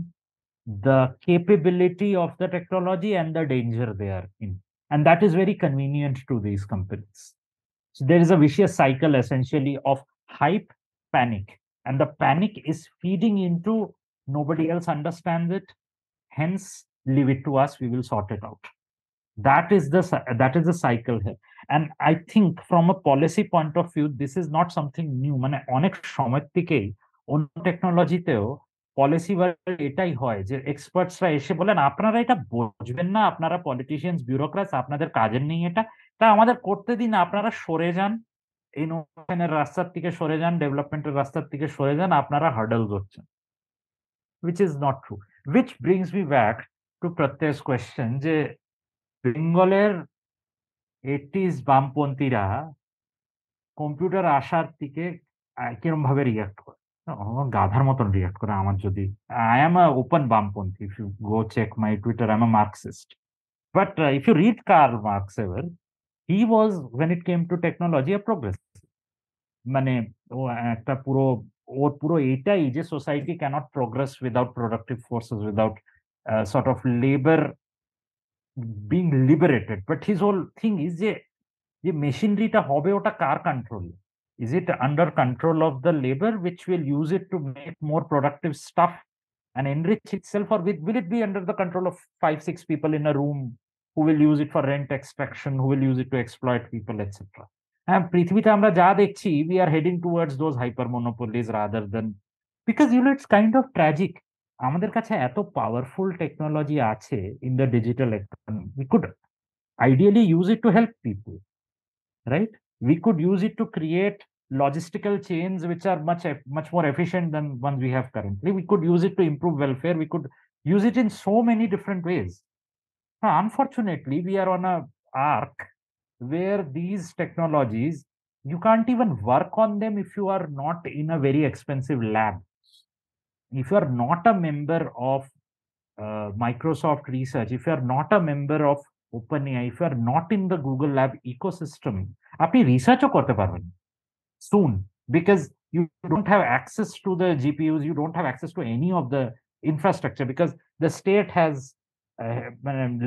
the capability of the technology and the danger they are in. And that is very convenient to these companies. So there is a vicious cycle essentially of hype, panic, and the panic is feeding into nobody else understands it. Hence, leave it to us, we will sort it out. That is the that is the cycle here. And I think from a policy point of view, this is not something new. মানে অনেক সময় থেকেই অন্য টেকনোলজিতেও policy এটাই হয় যে এক্সপার্টসরা এসে বলেন আপনারা এটা বুঝবেন না আপনারা পলিটিশিয়ানস বিউরোক্রাটস আপনাদের কাজের নেই এটা তা আমাদের করতে দিন আপনারা সরে যান ইনোভেশনের রাস্তার থেকে সরে যান ডেভেলপমেন্টের রাস্তার থেকে সরে যান আপনারা হার্ডেল করছেন which is not true which brings me back to প্রত্যেক কোয়েশ্চেন যে বেঙ্গলের এইটিস বামপন্থীরা কম্পিউটার আসার দিকে কিরম ভাবে রিয়াক্ট করে? গাধার মতন রিয়াক্ট করে আমার যদি। আই এম আ ওপেন বামপন্থী if you go check my Twitter I am a Marxist but if you read Karl Marx ever he was when it came to technology a progress মানে একটা পুরো ওর পুরো এইটাই যে society cannot progress without productive forces without sort of labour being liberated but his whole thing is যে যে মেশিনারিটা হবে ওটা কার কন্ট্রোলে is it under control of the labor which will use it to make more productive stuff and enrich itself or will it be under the control of five six people in a room who will use it for rent extraction who will use it to exploit people etc হ্যাঁ পৃথিবীতে আমরা যা দেখছি we are heading towards those hyper monopolies rather than because you know it's kind of tragic আমাদের কাছে এত powerful technology আছে in the digital economy we could ideally use it to help people right we could use it to create logistical chains which are much much more efficient than ones we have currently we could use it to improve welfare we could use it in so many different ways now, unfortunately we are on a arc where these technologies you can't even work on them if you are not in a very expensive lab if you are not a member of uh, microsoft research if you are not a member of OpenAI, if you are not in the Google Lab ecosystem, আপনি রিসার্চও করতে পারবেন soon because you don't have access to the GPUs, you don't have access to any of the infrastructure because the state has uh,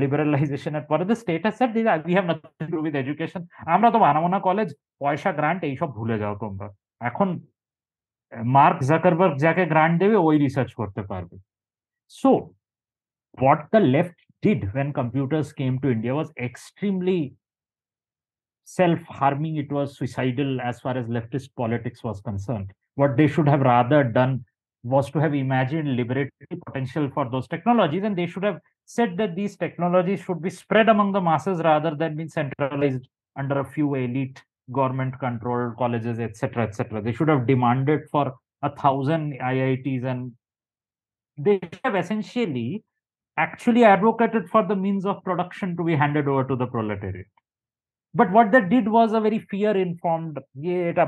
liberalization at পরে the state has said we have nothing to do with education আমরা তো বানাবো না college পয়সা grant এইসব ভুলে যাও তোমরা এখন মার্ক জাকারবার্গ যাকে গ্রান্ট দেবে ওই রিসার্চ করতে পারবে so what the left did when computers came to India was extremely self harming, it was suicidal as far as leftist politics was concerned. What they should have rather done was to have imagined liberatory potential for those technologies, and they should have said that these technologies should be spread among the masses rather than being centralized under a few elite government controlled colleges etc etc they should have demanded for a thousand iits and they have essentially actually advocated for the means of production to be handed over to the proletariat. But what they did was a very fear informed eta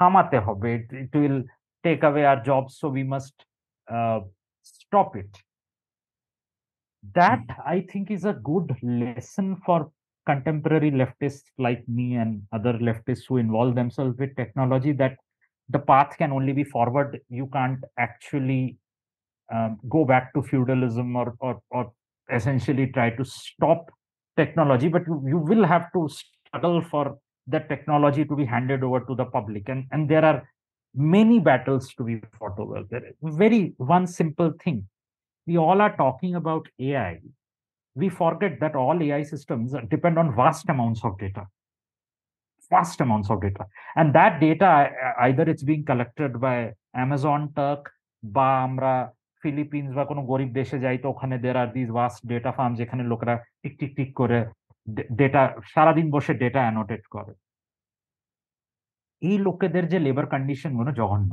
it will take away our jobs so we must uh, stop it that i think is a good lesson for contemporary leftists like me and other leftists who involve themselves with technology that the path can only be forward. You can't actually um, go back to feudalism or, or or essentially try to stop technology but you, you will have to struggle for that technology to be handed over to the public. And and there are many battles to be fought over there. Very one simple thing we all are talking about ai we forget that all ai systems depend on vast amounts of data vast amounts of data and that data either it's being collected by amazon turk বা আমরা Philippines বা কোনো গরিব দেশে যাই তো ওখানে দের আর this vast data farm যেখানে লোকেরা টিক টিক টিক করে ডেটা সারাদিন বসে ডেটা অ্যানোটেট করে এই লোকেদের যে লেবার কন্ডিশন গুলো জঘন্য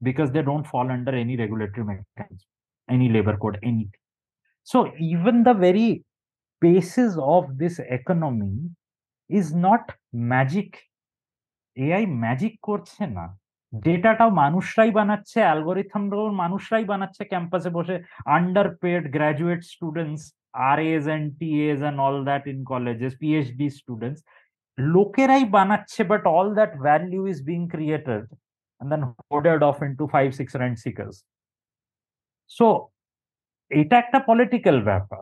because they don't fall under any regulatory mechanism any labour code anything so even the very basis of this economy is not magic. AI magic করছে না। ডেটাটাও মানুষরাই বানাচ্ছে অ্যালগোরিথমটাও মানুষরাই বানাচ্ছে ক্যাম্পাসে বসে। Underpaid graduate students RAs and TAs and all that in colleges PhD students লোকেরাই বানাচ্ছে but all that value is being created and then hoarded off into five, six rent seekers. So, এটা একটা পলিটিক্যাল ব্যাপার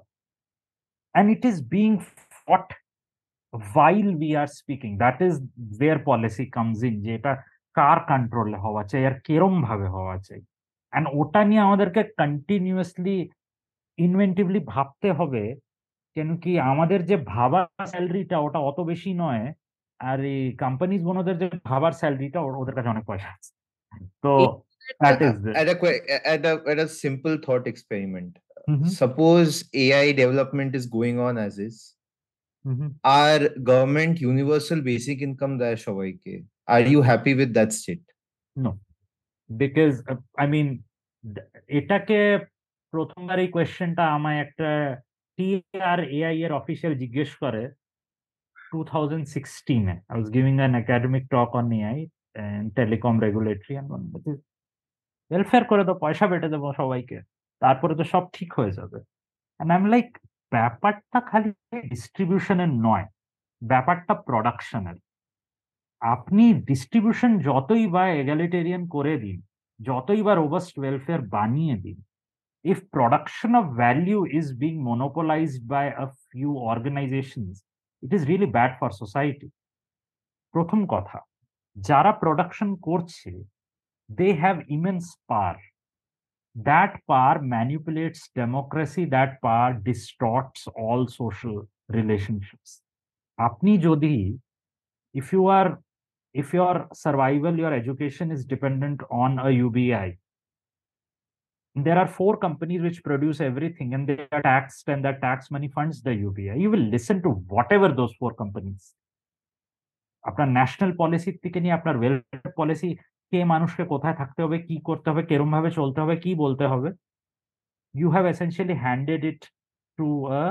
and it is being fought while we are speaking. That is where policy comes in. যে এটা কার কন্ট্রোলে হওয়া চাই আর কেরম ভাবে হওয়া চাই অ্যান্ড ওটা নিয়ে আমাদেরকে কন্টিনিউয়াসলি ইনভেন্টিভলি ভাবতে হবে কেন কি আমাদের যে ভাবার স্যালারিটা ওটা অত বেশি নয় আর এই কোম্পানিজ গুলোদের যে ভাবার স্যালারিটা ওদের কাছে অনেক পয়সা আছে তো that is the- at a que- at a at a simple thought experiment. Mhm, Suppose AI development is going on as is. mhm. Our government universal basic income দেয় সবাইকে Are you happy with that state? Because I mean এটাকে প্রথমবার এই কোয়েশ্চেনটা আমায় একটা TR AI এর official জিজ্ঞেস করে two thousand সিক্সটিনে I was giving an academic talk on AI telecom regulatory welfare করে তো পয়সা বেটে দেবো সবাইকে, তারপরে তো সব ঠিক হয়ে যাবে। আই লাইক ব্যাপারটা খালি ডিস্ট্রিবিউশনের নয়, ব্যাপারটা প্রোডাকশনের আপনি ডিস্ট্রিবিউশন যতই বা এগালিটেরিয়ান করে দিন, যতই বা রোবাস্ট ওয়েলফেয়ার বানিয়ে দিন, if production of value is being monopolized by a few organizations, it is really bad for society প্রথম কথা, যারা প্রোডাকশন করছে they have immense power that power manipulates democracy that power distorts all social relationships আপনি যদি if you are if your survival your education is dependent on a ubi there are four companies which produce everything and they are taxed and that tax money funds the ubi you will listen to whatever those four companies আপনার national পলিসির থেকে নিয়ে আপনার welfare policy কে মানুষকে কোথায় থাকতে হবে কি করতে হবে কেরম ভাবে চলতে হবে কি বলতে হবে you have essentially handed it to a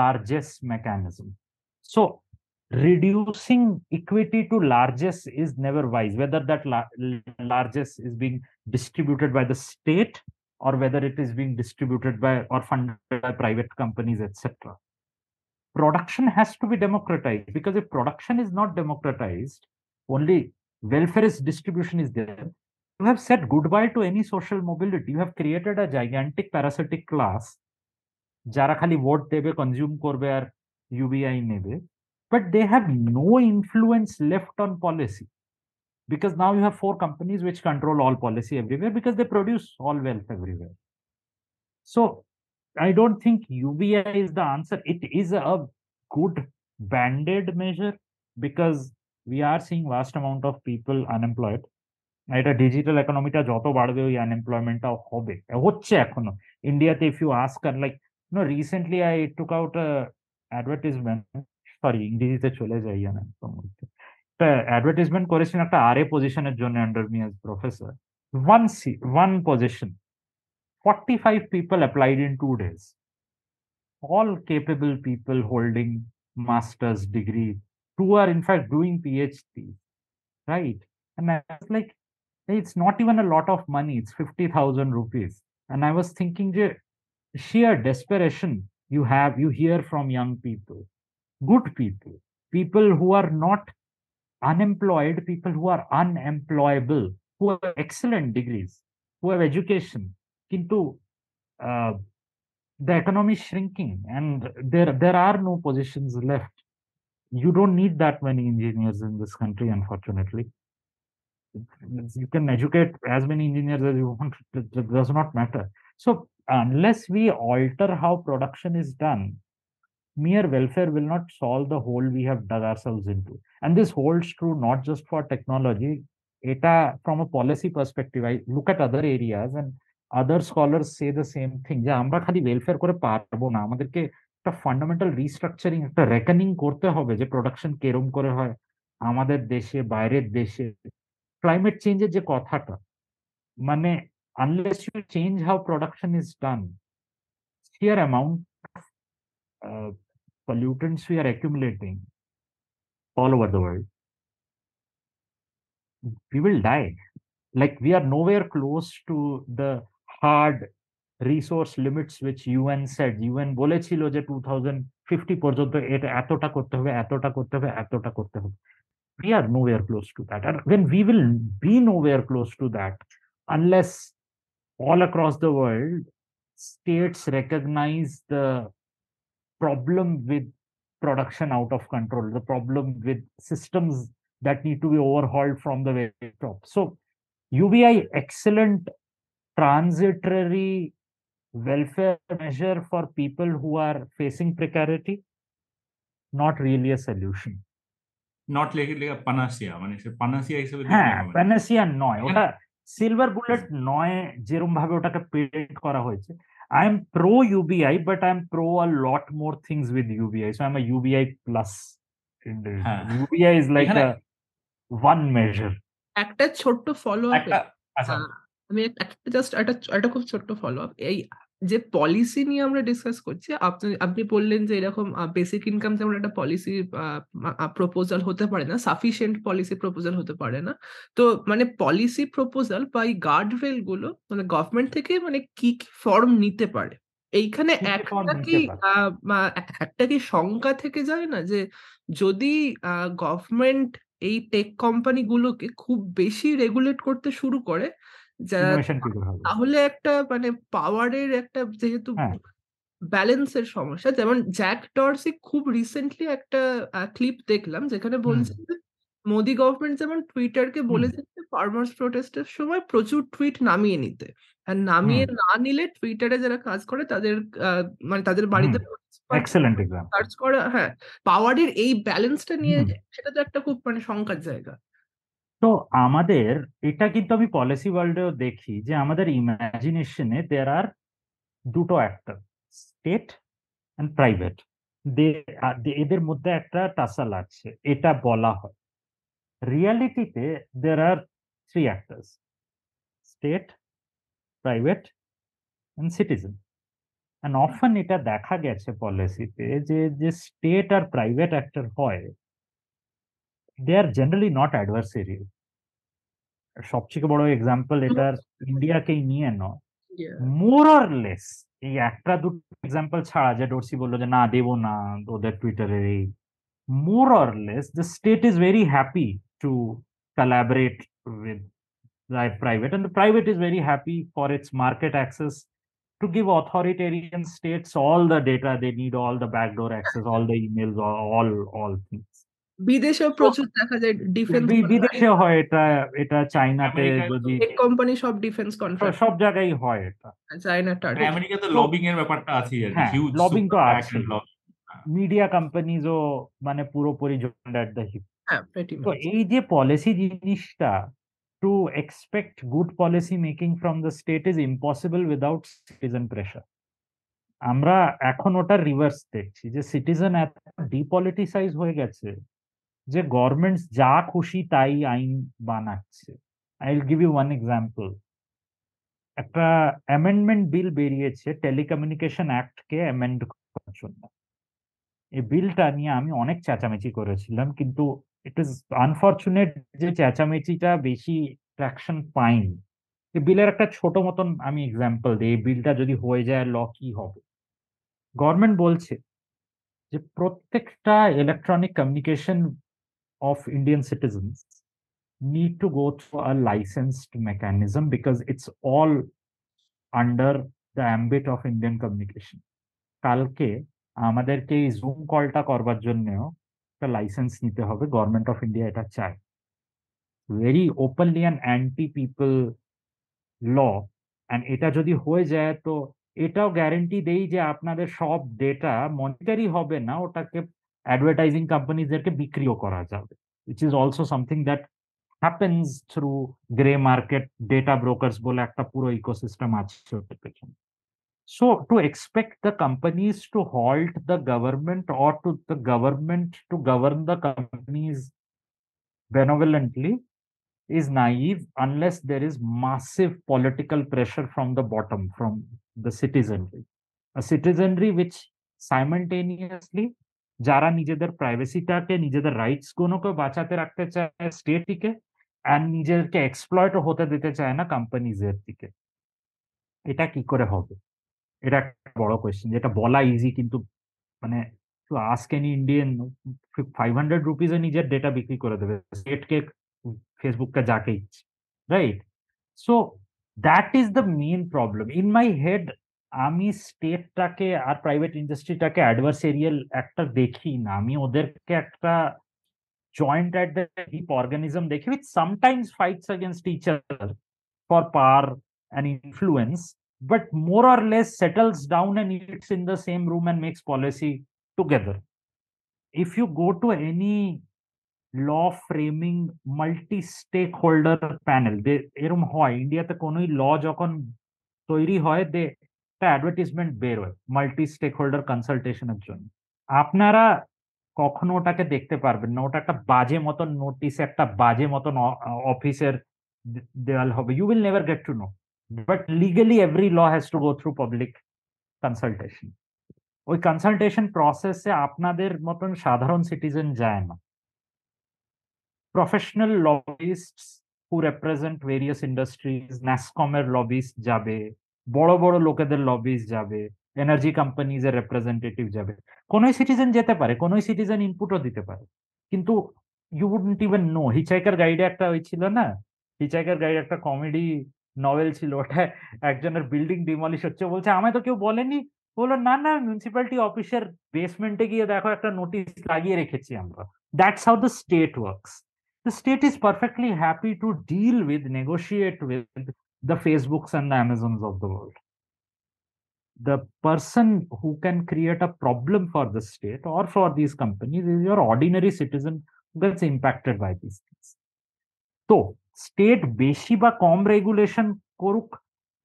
largest mechanism so reducing equity to largest is never wise whether that la- largest is being distributed by the state or whether it is being distributed by or funded by private companies etc production has to be democratized because if production is not democratized only welfareist distribution is there you have said goodbye to any social mobility you have created a gigantic parasitic class যারা খালি vote দেবে consume করবে আর UBI নেবে but they have no influence left on policy because now you have four companies which control all policy everywhere because they produce all wealth everywhere so i don't think ubi is the answer it is a good band-aid measure because we are seeing vast amount of people unemployed. এটা digital ইকোনমিটা যত বাড়বে ওই আনএমপ্লয়মেন্টটাও হবে হচ্ছে এখনও ইন্ডিয়াতে if you ask R like know recently I took out advertisement sorry ইংরেজিতে চলে যাই আনএমপ্লয়মেন্ট একটা অ্যাডভার্টিজমেন্ট করেছেন একটা আর এ পজিশনের জন্য under me as professor once one position 45 people applied in two days. All capable people holding master's degree who are in fact doing PhD, right? And I was like, hey, it's not even a lot of money, it's 50,000 rupees. And I was thinking, the sheer desperation you have, you hear from young people, good people, people who are not unemployed, people who are unemployable, who have excellent degrees, who have education, into uh, the economy is shrinking and there, there are no positions left you don't need that many engineers in this country unfortunately you can educate as many engineers as you want it it does not matter so unless we alter how production is done mere welfare will not solve the hole we have dug ourselves into and this holds true not just for technology এটা from a policy perspective i look at other areas and other scholars say the same thing যে আমরা খালি welfare করে পারবো না আমাদেরকে একটা fundamental restructuring একটা রেকনিং করতে হবে যে প্রোডাকশন কেরম করে হয় আমাদের দেশে বাইরের দেশে ক্লাইমেট চেঞ্জের যে কথাটা মানে unless you change how production is done sheer amount of uh, pollutants we are accumulating all over the world we will die like we are nowhere close to the hard resource limits which UN said UN বলেছিল যে 2050 পর্যন্ত এটা এতটা করতে হবে এতটা করতে হবে এতটা করতে হবে we are nowhere close to that and when we will be nowhere close to that unless all across the world states recognize the problem with production out of control the problem with systems that need to be overhauled from the very top so UBI excellent transitory welfare measure for people who are facing precarity, not really a solution. Not লেগে লেগে পানাসিয়া মানে সে পানাসিয়া হিসেবে দেখলে হ্যাঁ হবে না। Panacea নয় হ্যাঁ। ওটা সিলভার বুলেট নয় যেরকম ভাবে ওটাকে প্রেজেন্ট করা হয়েছে I am pro UBI but I am pro a lot more things with UBI so I am a UBI plus হ্যাঁ। ইউবিআই ইজ লাইক এখানে- আ ওয়ান মেজার একটা ছোট্ট ফলো আপ একটা আচ্ছা আমি একটা জাস্ট একটা একটা খুব ছোট্ট ফলো আপ এই যে পলিসি নিয়ে আমরা ডিসকাস করছি আপনি আপনি বললেন যে এরকম বেসিক ইনকাম যেমন একটা পলিসি প্রপোজাল হতে পারে না সাফিসিয়েন্ট পলিসি প্রপোজাল হতে পারে না। তো মানে পলিসি প্রপোজাল বা এই গার্ড রেলগুলো মানে গভর্নমেন্ট থেকে মানে কি কি ফর্ম নিতে পারে? এইখানে একটা কি একটা কি শঙ্কা থেকে যায় না যে যদি গভর্নমেন্ট এই টেক কোম্পানি গুলোকে খুব বেশি রেগুলেট করতে শুরু করে তাহলে একটা মানে পাওয়ারের একটা যেহেতু। ব্যালেন্সের সমস্যা যেমন জ্যাক টর্সি খুব রিসেন্টলি একটা ক্লিপ দেখলাম যেখানে বলছে যে মোদি গভর্নমেন্ট যেমন টুইটারকে। বলেছে যে ফার্মার্স প্রোটেস্টের সময় প্রচুর টুইট নামিয়ে নিতে। আর নামিয়ে না নিলে টুইটারে যারা কাজ করে তাদের মানে তাদের বাড়িতে এক্সেলেন্ট এক্সাম্পল সার্চ করা হ্যাঁ পাওয়ারের এই ব্যালেন্সটা নিয়ে সেটা তো একটা খুব মানে শঙ্কার জায়গা। তো আমাদের, এটা কিন্তু আমি পলিসি ওয়ার্ল্ডেও দেখি যে আমাদের ইমাজিনেশনে দেয়ার আর দুটো অ্যাক্টর স্টেট অ্যান্ড প্রাইভেট এদের মধ্যে একটা টাসাল আছে, এটা বলা হয়। রিয়ালিটিতে দের আর three actors state private and citizen and often এটা দেখা গেছে পলিসিতে যে যে স্টেট আর প্রাইভেট অ্যাক্টর হয় দে আর জেনারেলি নট অ্যাডভার্সেরিয়াল সবথেকে বড় এক্সাম্পল এটার ইন্ডিয়াকেই নিয়ে নয় মোর অর লেস এই একটা দুটো এক্সাম্পল ছাড়া যে ডোরসি বললো যে না দেবো না ওদের টুইটারের এই more or less the state is very happy to collaborate with the private and the private is very happy for its market access to give authoritarian states all the data they need all the backdoor access all the emails all all, all things বিদেশেও প্রচুর দেখা যায় defence B- বিদেশে হয় এটা এটা চাইনাতে যদি টেক কোম্পানি সব ডিফেন্স কন্ট্রাক্ট সব জায়গায় হয় এটা। চায়না টার্গেট আমেরিকাতে তো- লবিং এর ব্যাপারটা আর হ্যাঁ, হিউজ lobbying তো আছেই। মিডিয়া কোম্পানিজও মানে পুরোপুরি জয়েন্ট অ্যাট দ্য হিপ হ্যাঁ তো এই যে পলিসি জিনিসটা to expect good policy making from the state is impossible without citizen pressure আমরা এখন ওটা রিভার্স দেখছি যে সিটিজেন এত ডিপলিটিসাইজ হয়ে গেছে যে গভর্নমেন্টস যা খুশি তাই আইন বানাচ্ছে। I will give you one example একটা অ্যামেন্ডমেন্ট বিল বেরিয়েছে টেলিকমিউনিকেশন অ্যাক্টকে অ্যামেন্ড করার জন্য। এই বিলটা নিয়ে আমি অনেক চেঁচামেচি করেছিলাম, কিন্তু ইট ইজ আনফর্চুনেট যে চেঁচামেচিটা বেশি ট্র্যাকশন পাইনি। এই বিলের একটা ছোট মতন আমি এক্সাম্পল দিই, এই বিলটা যদি হয়ে যায়, ল কি হবে? গভর্নমেন্ট বলছে যে প্রত্যেকটা electronic communication of Indian citizens need to go through a licensed mechanism because it's all under the ambit of Indian communication. কালকে আমাদেরকে এই জুম কলটা করবার জন্যও একটা লাইসেন্স নিতে হবে গভর্নমেন্ট অফ ইন্ডিয়া এটা চায় very openly and anti people law and এটা যদি হয়ে যায় তো এটাও গ্যারেন্টি দেই যে আপনাদের সব ডেটা মনিটারি হবে না ওটাকে অ্যাডভার্টাইজিং কোম্পানিজদেরকে বিক্রিও করা যাবে which is also something that happens through gray market data brokers বলে একটা পুরো ইকোসিস্টেম আছে ওটার পেছনে So to expect the companies to halt the government or to the government to govern the companies benevolently is naive unless there is massive political pressure from the bottom, from the citizenry. A citizenry which simultaneously যারা নিজেদের প্রাইভেসিটাকে নিজেদের rights গুলোকে বাঁচাতে রাখতে চায় স্টেটটিকে and নিজেদেরকে exploit হতে দিতে চায় না কোম্পানিজের দিকে এটা কি করে হবে? এটা একটা বড় কোয়েশ্চেন যেটা বলা ইজি কিন্তু মানে to ask any Indian five hundred রুপিজে নিজের ডেটা বিক্রি করে দেবে। স্টেটকে ফেসবুককে যাকে ইচ্ছে right so that is the main problem in my head আমি স্টেটটাকে আর প্রাইভেট ইন্ডাস্ট্রিটাকে অ্যাডভার্সেরিয়াল একটা দেখি না আমি ওদেরকে একটা joint at the hip organism দেখি which sometimes fights against each other for power and influence but more or less settles down and eats in the same room and makes policy together. If you go to any law framing multi-stakeholder panel, এরম হয় ইন্ডিয়াতে কোনোই ল যখন তৈরি হয় দে একটা advertisement বের হয় মাল্টি স্টেক হোল্ডার কনসালটেশনের জন্য। আপনারা কখনো ওটাকে দেখতে পারবেন না, ওটা একটা বাজে মতন নোটিস একটা বাজে মতন অফিসের দেওয়াল হবে। You will never get to know but legally every law has to go through public consultation ওই কনসালটেশন প্রসেসে আপনাদের মতন সাধারণ সিটিজেন যায় না। Professional lobbyist who represent various industries ন্যাসকমের lobbyist যাবে বড় বড় লোকেদের লবিস যাবে এনার্জি কোম্পানিজ এর রিপ্রেজেন্টেটিভ যাবে। কোনোই সিটিজেন যেতে পারে, কোনোই সিটিজেন ইনপুটও দিতে পারে। কিন্তু you wouldn't even know hitchhiker গাইডে একটা ওই ছিল না? হিচাইকার গাইড একটা কমেডি নভেল ছিল, ওটা একজনের বিল্ডিং ডিমলিশ হচ্ছে। বলছে, আমায় তো কেউ বলেনি? বলল, না না মিউনিসিপ্যালিটি অফিসের বেসমেন্টে গিয়ে দেখো, একটা নোটিশ লাগিয়ে রেখেছি আমরা। That's how the state works the state is perfectly happy to deal with negotiate with the Facebooks and the Amazons of the world. The person who can create a problem for the state or for these companies is your ordinary citizen who gets impacted by these things. তো state বেশি বা কম regulation করুক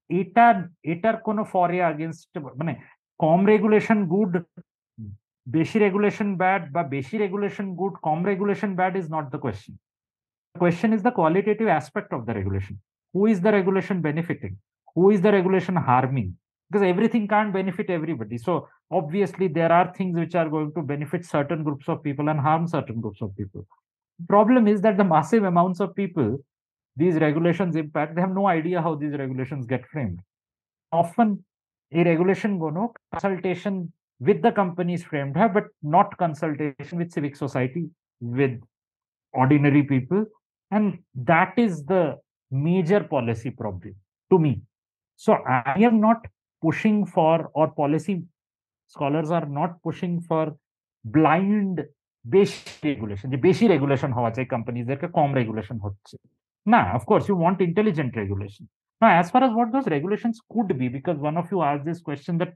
এটা এটার কোনো ফরে against মানে কম regulation good বেশি রেগুলেশন ব্যাড বা বেশি regulation good com regulation bad is not the question question is the qualitative aspect of the regulation who is the regulation benefiting? Who is the regulation harming? Because everything can't benefit everybody. So obviously there are things which are going to benefit certain groups of people and harm certain groups of people. Problem is that the massive amounts of people these regulations impact they have no idea how these regulations get framed. Often a regulation go no consultation with the companies framed have but not consultation with civic society with ordinary people. And that is the major policy problem to me. So I am not pushing for, or policy scholars are not pushing for blind বেশি regulation যে বেশি regulation হওয়া চাই কোম্পানিজদেরকে কম regulation হচ্ছে না of course you want intelligent regulation না as far as what those regulations could be because one of you asked this question that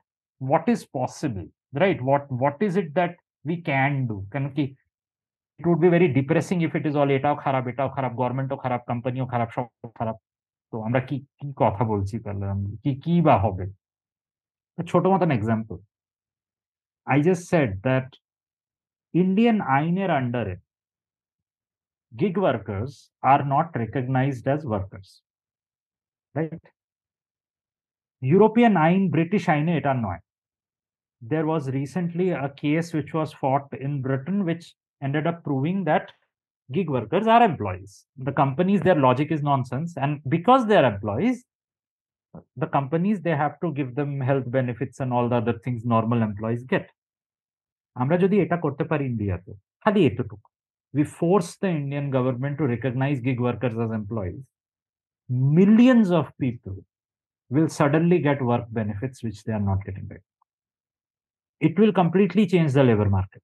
what is possible right what what is it that we can do কেন কি it would be very depressing if it is all এটাও খারাপ এটাও খারাপ গভর্নমেন্টও খারাপ কোম্পানিও খারাপ সব খারাপ তো আমরা কি কি কথা বলছি তাহলে কি কি বা হবে ছোট মতন example I just said that Indian আইনের আন্ডারে gig workers are not recognized as workers right european ain british aine eta noy there was recently a case which was fought in britain which ended up proving that gig workers are employees the companies their logic is nonsense and because they are employees the companies they have to give them health benefits and all the other things normal employees get আমরা যদি এটা করতে পারি ইন্ডিয়াতে খালি এতটুকু we force the Indian government to recognize gig workers as employees, millions of people will suddenly get work benefits which they are not getting right. It will completely change the labor market.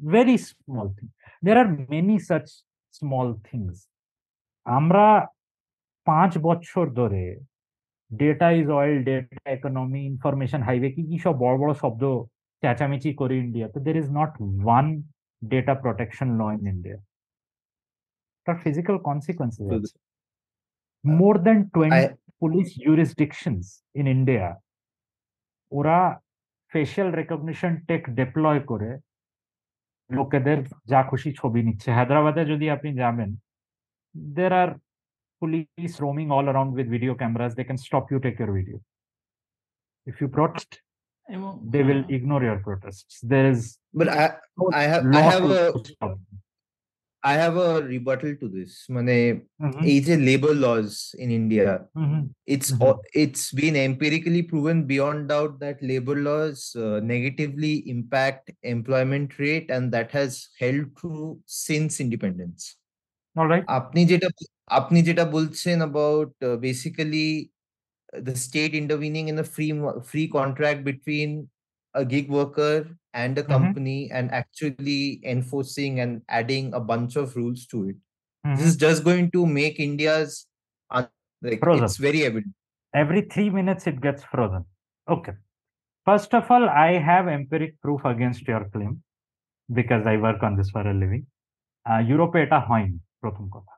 Very small thing. There are many such small things. আমরা পাঁচ বছর ধরে data is oil data economy information highway কি কি সব বড় বড় শব্দ চেঁচামেচি করে ইন্ডিয়াতে দের is not one data protection law in India. The physical consequences. Also. More than 20 I, police jurisdictions in India, ওরা ফেশিয়াল রেকগনিশন টেক ডিপ্লয় করে লোকেদের যা খুশি ছবি নিচ্ছে হায়দ্রাবাদে যদি আপনি যাবেন দের আর police roaming all around with video cameras they can stop you take your video if you protest এবং they will হ্যাঁ, ignore your protests. There is but I, I have I law have to a stop. I have a rebuttal to this. মানে Mhm, এই যে labor laws in India, mhm, it's Mhm. al- it's been empirically proven beyond doubt that labor laws uh, negatively impact employment rate, and that has held true since independence. All right. আপনি যেটা আপনি যেটা বলছেন about uh, basically uh, the state intervening in a free mo- free contract between a gig worker and a Mhm. company and actually enforcing and adding a bunch of rules to it. Mhm. This is just going to make India's un- like Frozen. it's very evident. Every three minutes it gets frozen. Okay. First of all, I have empiric proof against your claim because I work on this for a living. Uh, ইউরোপে এটা হয়নি প্রথম কথা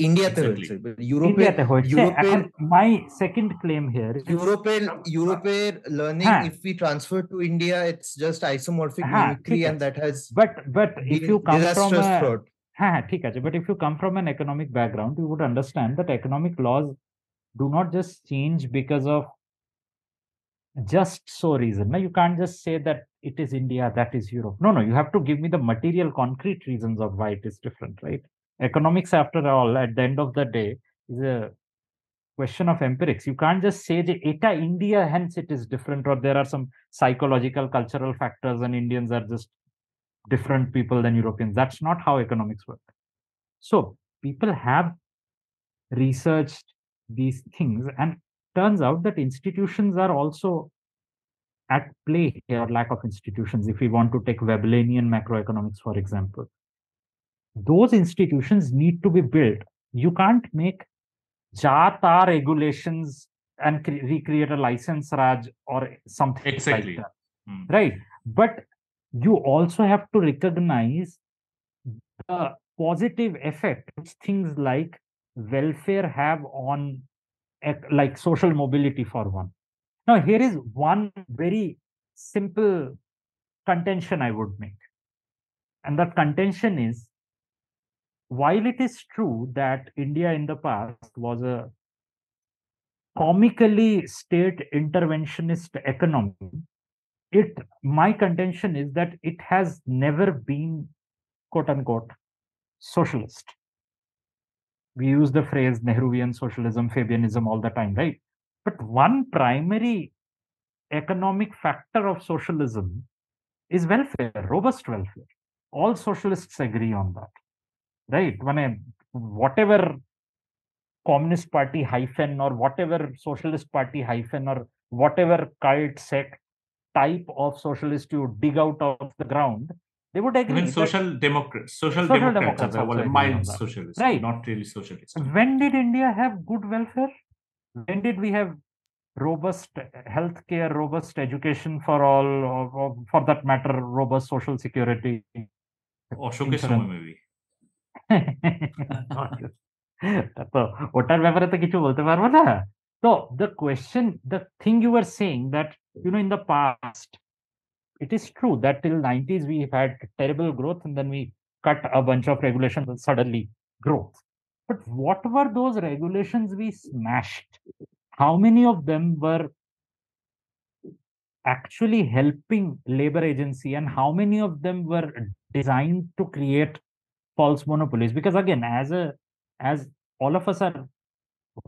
ইন্ডিয়াতে Exactly. হয়েছে but ইউরোপে ইন্ডিয়াতে হয়েছে ইউরোপের এখন মাই সেকেন্ড ক্লেম হিয়ার ইউরোপের ইউরোপের learning হ্যাঁ। if we transfer to India it's just isomorphic হ্যাঁ, mimicry ঠিক and আছে। that has but but if been you come from disastrous fraud. হ্যাঁ হ্যাঁ ঠিক আছে but if you come from an economic background you would understand that economic laws do not just change because of just so reason now you can't just say that it is india that is europe no no you have to give me the material concrete reasons of why it is different right economics after all at the end of the day is a question of empirics. You can't just say that eta india hence it is different or there are some psychological cultural factors and indians are just different people than europeans. That's not how economics work. So people have researched these things and turns out that institutions are also at play here lack of institutions. If we want to take webelinian macroeconomics for example those institutions need to be built. You can't make jata regulations and cre- recreate a license raj or something Exactly. like that. Hmm, right. But you also have to recognize the positive effect which things like welfare have on like social mobility for one. Now here is one very simple contention i would make. And that contention is while it is true that india in the past was a comically state interventionist economy it my contention is that it has never been quote unquote socialist. We use the phrase nehruvian socialism fabianism all the time right? But one primary economic factor of socialism is welfare robust welfare. All socialists agree on that right মানে whatever communist party hyphen or whatever socialist party hyphen or whatever cult sect type of socialist you dig out of the ground they would agree. mean, social democrats, social, social democrats, democrats are well, mild socialists, right? Not really socialists. When did India have good welfare? When did we have robust healthcare, robust education for all, or, or for that matter, robust social security? Or maybe. সময় maybe তো ওটার ব্যাপারে তো কিছু বলতে পারবো না তো the question the thing you are saying that you know in the past it is true that till 90s we had terrible growth and then we cut a bunch of regulations and suddenly growth but what were those regulations we smashed how many of them were actually helping labor agency and how many of them were designed to create false monopolies. Because again as a as all of us are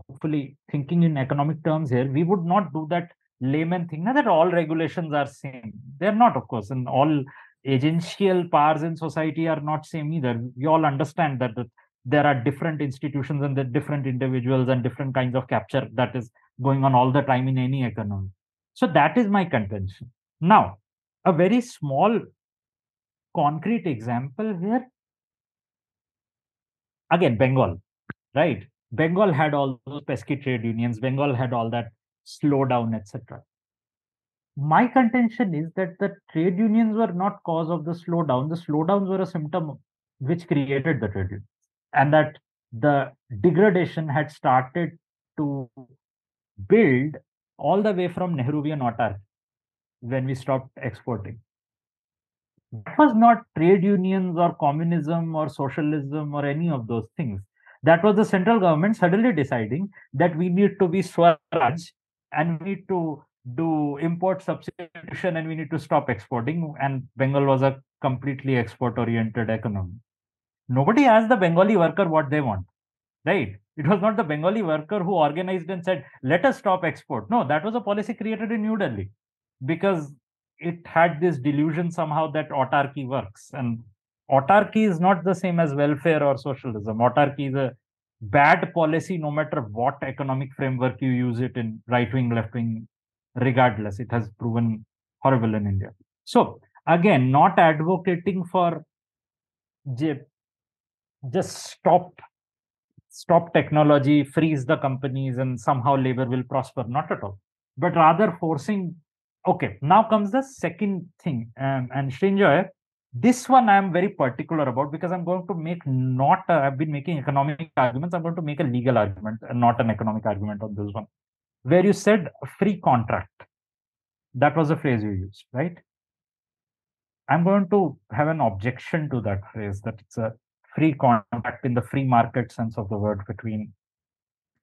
hopefully thinking in economic terms here we would not do that layman thing. That all regulations are same. They're not of course and all agential powers in society are not same either. We all understand that the, there are different institutions and the different individuals and different kinds of capture that is going on all the time in any economy. So that is my contention. Now, a very small concrete example here. Again, Bengal, right? Bengal had all those pesky trade unions. Bengal had all that slowdown, etc. My contention is that the trade unions were not cause of the slowdown. The slowdowns were a symptom which created the trade unions, and that the degradation had started to build all the way from Nehruvian autarky when we stopped exporting. That was not trade unions or communism or socialism or any of those things. That was the central government suddenly deciding that we need to be Swaraj and we need to do import substitution and we need to stop exporting. And Bengal was a completely export oriented economy. Nobody asked the Bengali worker what they want, right? It was not the Bengali worker who organized and said, let us stop export. No, that was a policy created in New Delhi because it had this delusion somehow that autarky works. And autarky is not the same as welfare or socialism. Autarky is a bad policy no matter what economic framework you use it in right wing, left wing, regardless. It has proven horrible in India. So, again, not advocating for just stop stop technology, freeze the companies, and somehow labor will prosper. Not at all. But rather forcing. Okay, now comes the second thing. Um, and Srinjoy, this one I'm very particular about because I'm going to make not, i I've been making economic arguments. I'm going to make a legal argument and not an economic argument on this one. Where you said free contract. That was a phrase you used, right? I'm going to have an objection to that phrase that it's a free contract in the free market sense of the word between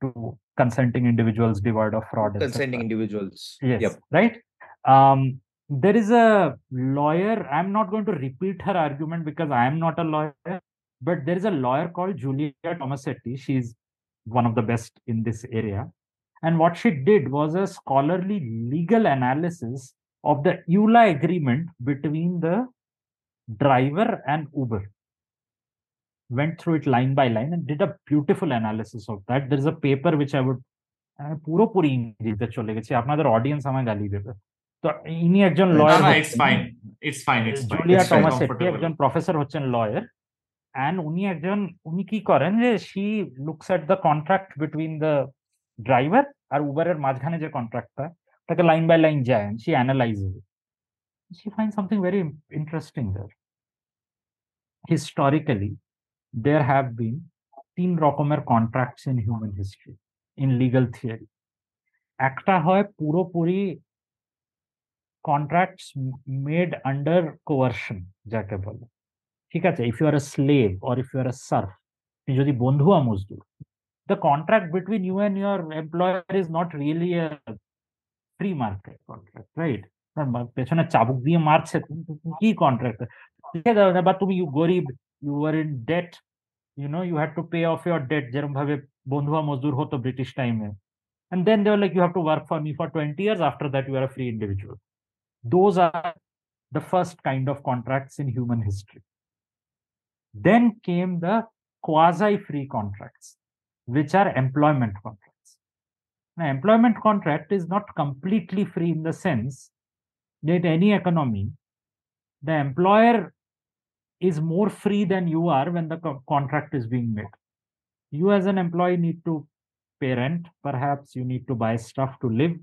two consenting individuals devoid of fraud. Consenting individuals. Yes. Yep. Right Um, there is a lawyer. I'm not going to repeat her argument because I am not a lawyer, but there is a lawyer called Julia Tomasetti. She's one of the best in this area. And what she did was a scholarly legal analysis of the EULA agreement between the driver and Uber went through it line by line and did a beautiful analysis of that. There is a paper which I would পুরোপুরি ইংরেজিতে চলে গেছি আপনাদের audience আমায় গালি দেবে তো ইনি একজন লয়ার জুলিয়া টমাসেটি একজন প্রফেসর হচ্ছেন লয়ার অ্যান্ড উনি একজন উনি কি করেন যে she looks at the contract between the driver আর উবারের মাঝখানে যে কন্ট্রাক্টটা তাকে লাইন বাই লাইন যায় she analyses she finds something very interesting there. Historically, there have been তিন রকমের contracts in human history in legal theory একটা হয় পুরোপুরি কন্ট্রাক্টস মেড আন্ডার কোয়ার্শন যাকে বলে ঠিক আছে if you are a slave or if you are a serf তুমি যদি বন্ধুয়া মজদুর the contract between you and your employer is not really a free market contract, right? পেছনে চাবুক দিয়ে মারছে কি কন্ট্রাক্ট বা তুমি গরিব you are in debt you know you had to pay off your debt যেরকম ভাবে বন্ধুয়া মজদুর হতো ব্রিটিশ টাইমে and then they were like you have to work for me for 20 years after that you are a free individual those are the first kind of contracts in human history then came the quasi free contracts which are employment contracts now employment contract is not completely free in the sense that any economy the employer is more free than you are when the co contract is being made. You as an employee need to pay rent, perhaps you need to buy stuff to live.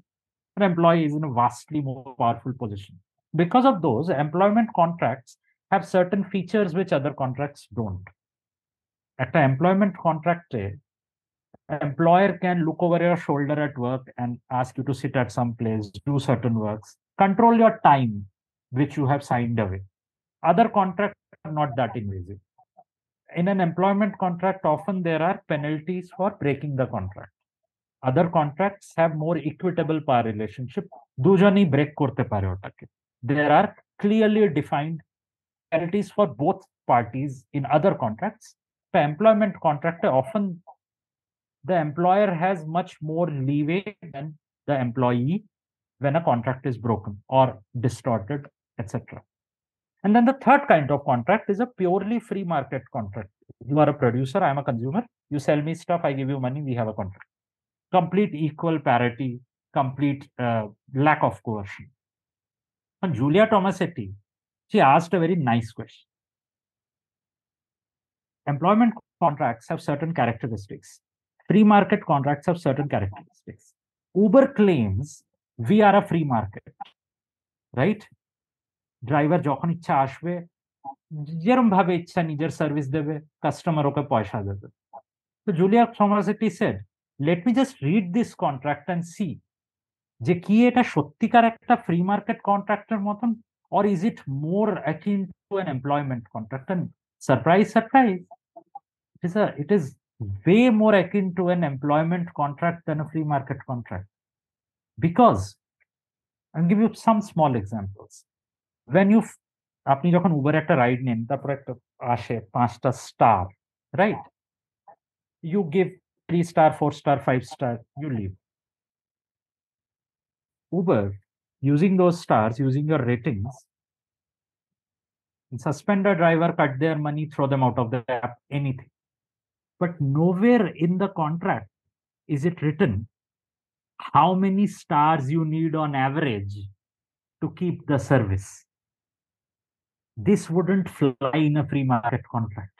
Employee is in a vastly more powerful position. Because of those, employment contracts have certain features which other contracts don't. At an employment contract, employer can look over your shoulder at work and ask you to sit at some place, do certain works, control your time, which you have signed away. Other contracts are not that invasive. In an employment contract, often there are penalties for breaking the contract. Other contracts have more equitable power relationship. দুজনই break করতে পারে ওটাকে. There are clearly defined penalties for both parties in other contracts. The employment contract often the employer has much more leeway than the employee when a contract is broken or distorted, etc. And then the third kind of contract is a purely free market contract. You are a producer, I am a consumer. You sell me stuff, I give you money, we have a contract. Complete equal parity, complete uh, lack of coercion. And Julia Tomasetti, she asked a very nice question. Employment contracts have certain characteristics. Free market contracts have certain characteristics. Uber claims we are a free market, right? Driver যখন ইচ্ছা আসবে যেরকম ভাবে ইচ্ছা নিজের service দেবে customer ওকে পয়সা দেবে তো Julia থমাসেটি shed let me just read this contract and see যে কি এটা সত্যিকার একটা ফ্রি মার্কেট কন্ট্রাক্টের মতন or is it more akin to an employment contract and surprise surprise it is a it is way more akin to an employment contract than a free market contract because i'll give you some small examples when you আপনি যখন Uber একটা ride নেন তারপর একটা আসে পাঁচটা star right you give three star, four star, five star, you leave. Uber, using those stars, using your ratings, suspend a driver, cut their money, throw them out of the app, anything. But nowhere in the contract is it written how many stars you need on average to keep the service. This wouldn't fly in a free market contract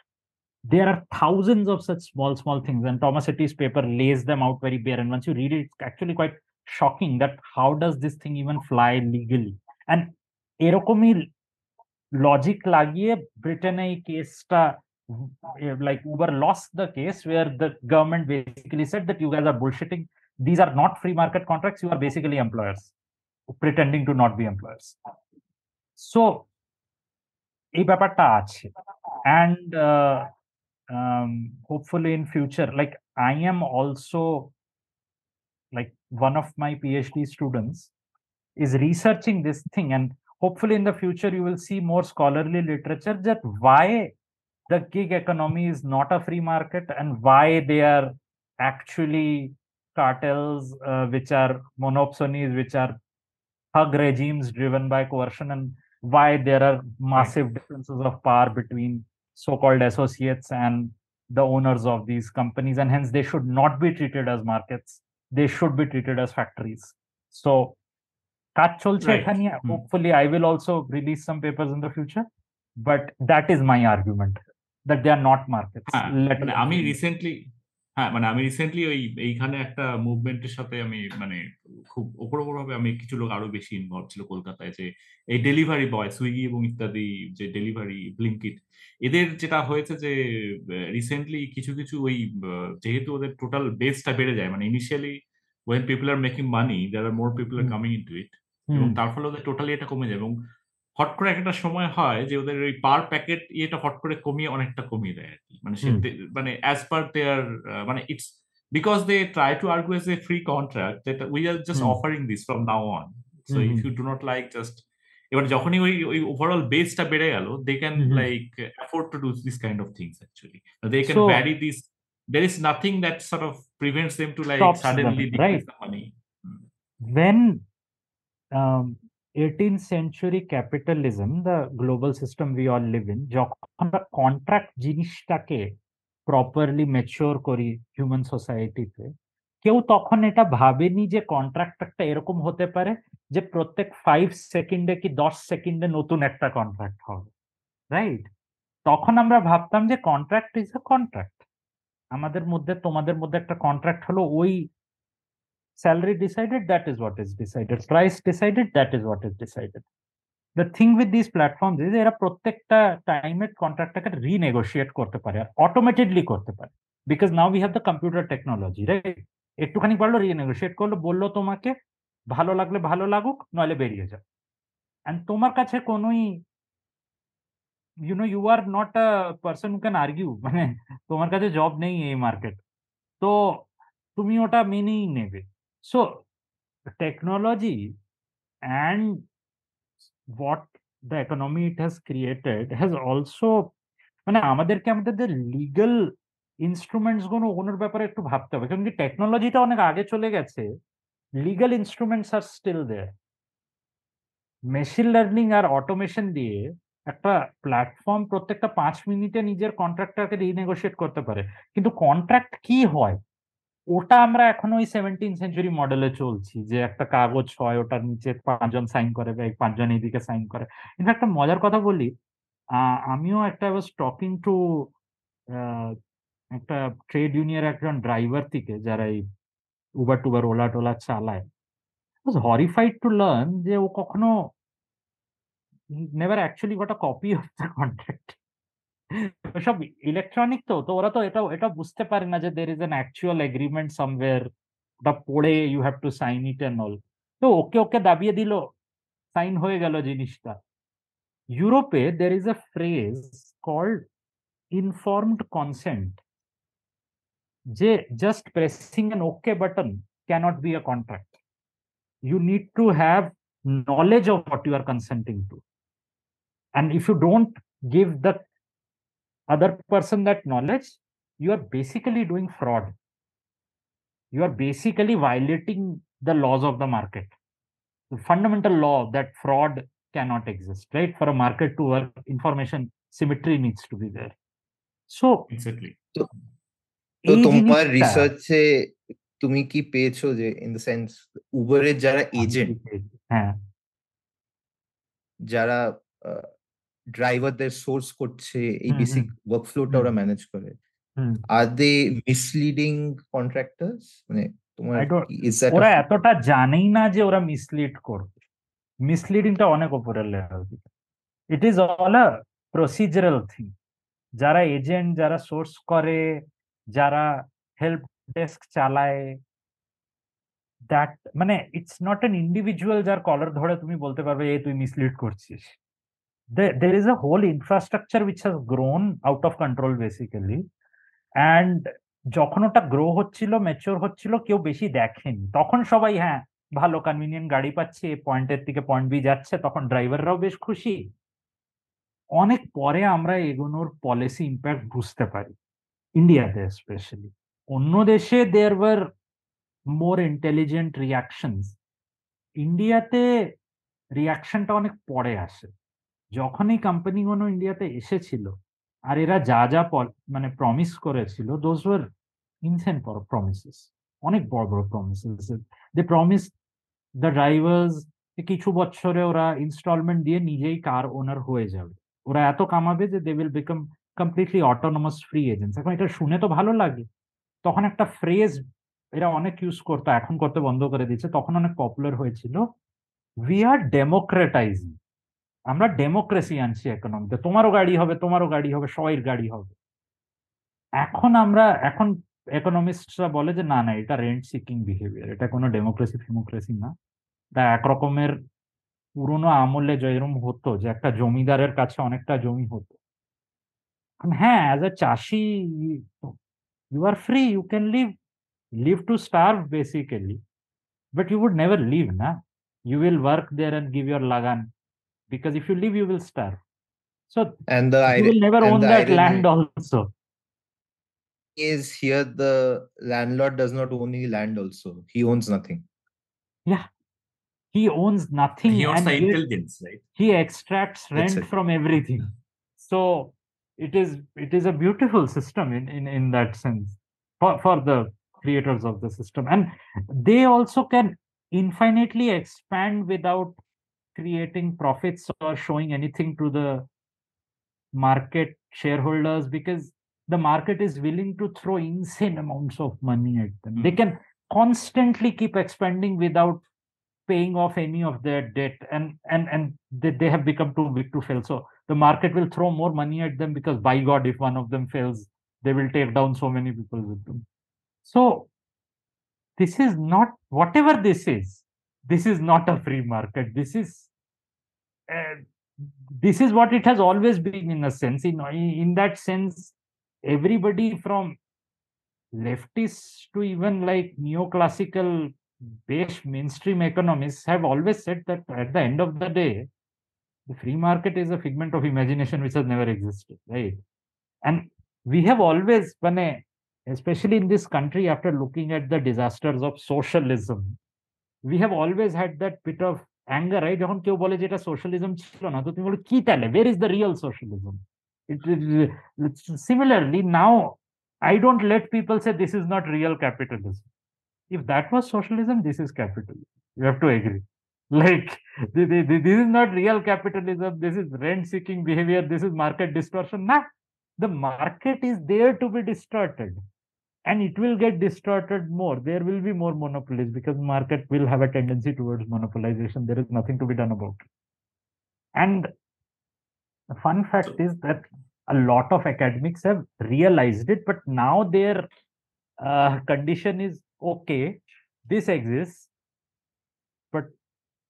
There are thousands of such small, small things, and Thomas Etty's paper lays them out very bare. And once you read it, it's actually quite shocking that how does this thing even fly legally? And এরকমই logic লাগিয়ে ব্রিটেনে এই কেসটা like Uber lost the case where the government basically said that you guys are bullshitting. These are not free market contracts. You are basically employers pretending to not be employers. So এই ব্যাপারটা আছে and uh, um, hopefully in future like I am also like one of my PhD students is researching this thing and hopefully in the future you will see more scholarly literature that why the gig economy is not a free market and why they are actually cartels uh, which are monopsonies which are hug regimes driven by coercion and why there are massive differences of power between so-called associates and the owners of these companies and hence they should not be treated as markets they should be treated as factories so কাজ চলছে Right. এখানে Hmm. hopefully i will also release some papers in the future but that is my argument that they are not markets হ্যাঁ Let মানে alone আমি free. Recently হ্যাঁ মানে আমি recently ওই এইখানে একটা মুভমেন্টের সাথে আমি মানে খুব ওপর ওপর ভাবে আমি কিছু লোক আরও বেশি ইনভলভ ছিল কলকাতায় যে এই ডেলিভারি বয় সুইগি এবং ইত্যাদি যে ডেলিভারি ব্লিঙ্কিট এদের যেটা হয়েছে যে রিসেন্টলি কিছু কিছু ওই যেহেতু ওদের টোটাল বেসটা বেড়ে যায় মানে initially when people are making money there are more people are. Coming into it এবং তার ফলে ওদের টোটালি এটা কমে যায় এবং হট করে একটা সময় হয় যে ওদের ওই পার প্যাকেট ইয়েটা হট করে কমিয়ে অনেকটা কমিয়ে দেয় আর কি মানে। মানে অ্যাজ পার দেয়ার মানে it's because they try to argue as a free contract that we are just hmm. Offering this from now on so hmm, if hmm. You do not like just এবার যখনই ওই ওই overall বেসটা বেড়ে গেল they can. Like afford to do this kind of things actually they can vary this there is nothing that sort of prevents them to like Stops them, suddenly decrease right. the money. Hmm. when um, 18th century capitalism, the global system we all live in, যখন contract জিনিসটাকে properly mature করি human সোসাইটিতে কেউ তখন এটা ভাবেনি যে contract একটা এরকম হতে পারে যে প্রত্যেক ফাইভ সেকেন্ডে কি দশ সেকেন্ডে নতুন একটা কন্ট্রাক্ট হবে রাইট তখন আমরা ভাবতাম যে কন্ট্রাক্ট ইজ এ কন্ট্রাক্ট আমাদের মধ্যে তোমাদের মধ্যে একটা কন্ট্রাক্ট হলো ওই salary decided, that is what is decided. Price decided, that is what is decided. The thing with this platform is এরা প্রত্যেকটা টাইমের কন্ট্রাক্টটাকে রিনেগোশিয়েট করতে পারে, আর অটোমেটেডলি করতে পারে because now we have the computer technology right একটুখানি পারল রিনেগোশিয়েট করল, বলল তোমাকে, ভালো লাগলে ভালো লাগুক, নইলে বেরিয়ে যাও। অ্যান্ড তোমার কাছে কোনোই you know you are not a person can argue মানে তোমার কাছে জব নেই এই মার্কেট তো তুমি ওটা মেনেই নেবে। So technology and what the economy it has created has also মানে আমাদেরকে আমাদের লিগাল ইনস্ট্রুমেন্টসগুলো ওগুলোর ব্যাপারে একটু ভাবতে হবে। কারণ কি টেকনোলজিটা অনেক আগে চলে গেছে। Legal instruments are still there machine learning R automation দিয়ে একটা প্ল্যাটফর্ম প্রত্যেকটা পাঁচ মিনিটে নিজের কন্ট্রাক্টটাকে রিনেগোশিয়েট করতে পারে। কিন্তু কন্ট্রাক্ট কি হয়? ওটা আমরা এখন ওই সেভেন্টিন সেঞ্চুরি মডেলে চলছি, যে একটা কাগজ হয়, ওটার নিচে পাঁচজন সাইন করে, বা পাঁচজন এইদিকে সাইন করে। ইনফ্যাক্ট একটা মজার কথা বলি আমিও একটা ওয়াজ টকিং টু একটা ট্রেড ইউনিয়ন একজন ড্রাইভার থেকে, যারা এই উবার টুবার ওলা টোলা চালায়। হরিফাইড টু লার্ন যে ও কখনো never actually got copy of the contract সব ইলেকট্রনিক তো তো ওরা তো এটা এটা বুঝতে পারে না যে there is an actual agreement somewhere ওটা পড়ে you have to sign it and all তো ওকে ওকে দাবিয়ে দিল সাইন হয়ে গেল জিনিসটা। ইউরোপে there is a phrase called informed consent যে just pressing an okay button can't be a contract you need to have knowledge of what you are consenting to. And if you don't give the other person that knowledge, you are basically doing fraud. You are basically violating the laws of the market. The fundamental law that fraud cannot exist, right? For a market to work, information symmetry needs to be there. So, exactly তো এই তোমার জিনিসটা- রিসার্চে তুমি কি পেয়েছো যে in the sense উবারের যারা এজেন্ট হ্যাঁ যারা ড্রাইভারদের সোর্স করছে এই বেসিক ওয়ার্কফ্লোটা। ওরা ম্যানেজ করে। আর দে মিসলিডিং কন্ট্রাক্টরস মানে তোমার ওরা এতটা জানেই না যে ওরা মিসলিড করবে। মিসলিডিংটা অনেক উপরের level it is all a procedural thing যারা এজেন্ট যারা সোর্স করে যারা হেল্প ডেস্ক চালায় দ্যাট মানে ইটস নট এন ইন্ডিভিজুয়াল যার কলার ধরে তুমি বলতে পারবে এই তুই মিসলিড করছিস। There is a whole infrastructure which has grown out of control basically and যখন ওটা গ্রো হচ্ছিল ম্যাচিওর হচ্ছিল, কেউ বেশি দেখেনি। তখন সবাই হ্যাঁ ভালো কনভিনিয়েন্ট গাড়ি পাচ্ছে পয়েন্টের থেকে পয়েন্ট বি যাচ্ছে, তখন ড্রাইভাররাও বেশ খুশি। অনেক পরে আমরা এগোনোর পলিসি ইম্প্যাক্ট বুঝতে পারি ইন্ডিয়াতে স্পেশালি অন্য দেশে there were more intelligent reactions ইন্ডিয়াতে রিয়াকশনটা অনেক পরে আসে। যখন এই কোম্পানিগুলো ইন্ডিয়াতে এসেছিল, আর এরা যা যা মানে প্রমিস করেছিল দোজ ওয়ার ইনসেন প্রমিসেস অনেক বড় বড় promises they promise the drivers কিছু বছরে ওরা ইনস্টলমেন্ট দিয়ে নিজেই কার ওনার হয়ে যাবে। ওরা এত কামাবে যে they will become completely autonomous free agents এখন এটা শুনে তো ভালো লাগে। তখন একটা ফ্রেজ এরা অনেক ইউজ করতো, এখন করতে বন্ধ করে দিচ্ছে তখন অনেক পপুলার হয়েছিল উই আর ডেমোক্রেটাইজিং আমরা ডেমোক্রেসি আনছি ইকোনমিতে তোমারও গাড়ি হবে, তোমারও গাড়ি হবে, সবাইয়ের গাড়ি হবে। এখন আমরা, এখন ইকোনমিস্টরা বলে যে, না না, এটা রেন্ট সিকিং বিহেভিয়ার এটা কোনো ডেমোক্রেসি ফেমোক্রেসি না। এটা একরকমের পুরোনো আমলে যেরকম হতো যে, একটা জমিদারের কাছে অনেকটা জমি হতো। হ্যাঁ অ্যাজ এ চাষি you are free you can live live to starve basically but you would never live না? You will work there and give your lagaan because if you leave you will starve. So and the you will never own that land also. is here the landlord does not own any land also. He owns nothing. Yeah. he owns nothing He owns the intelligence, right? he extracts rent from everything. So it is it is a beautiful system in in, in that sense for, for the creators of the system. And they also can infinitely expand without creating profits or showing anything to the market shareholders because the market is willing to throw insane amounts of money at them. They Mhm. can constantly keep expanding without paying off any of their debt and and and they, they have become too big to fail so the market will throw more money at them because by god if one of them fails they will take down so many people with them so this is not whatever this is this is not a free market this is Uh, this is what it has always been in a sense. In in that sense everybody from leftists to even like neoclassical based mainstream economists have always said that at the end of the day the free market is a figment of imagination which has never existed right? And we have always especially in this country after looking at the disasters of socialism we have always had that bit of anger right যখন কেউ বলে যে এটা socialism ছিল না তো তুমি বলো কি তাহলে where is the real socialism it, it, it, similarly now I don't let people say this is not real capitalism. If that was socialism, this is capitalism. You have to agree. Like, this is not real capitalism. This is rent seeking behavior. This is market distortion. Nah, the market is there to be distorted and it will get distorted more. There will be more monopolies because market will have a tendency towards monopolization. There is nothing to be done about it. And the fun fact is that a lot of academics have realized it, but now their uh, condition is okay, this exists, but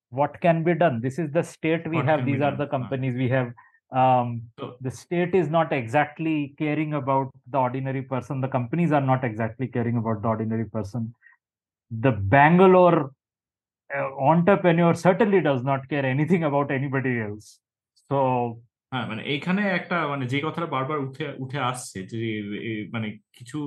what can be done? This is the state we What have, these are done? the companies we have Um, So- the state is not exactly caring about the ordinary person, the companies are not exactly caring about the ordinary person. The Bangalore uh, entrepreneur certainly does not care anything about anybody else. So, হ্যাঁ মানে এইখানে একটা মানে যে কথাটা বারবার উঠে উঠে আসছে যে এ- মানে কিছু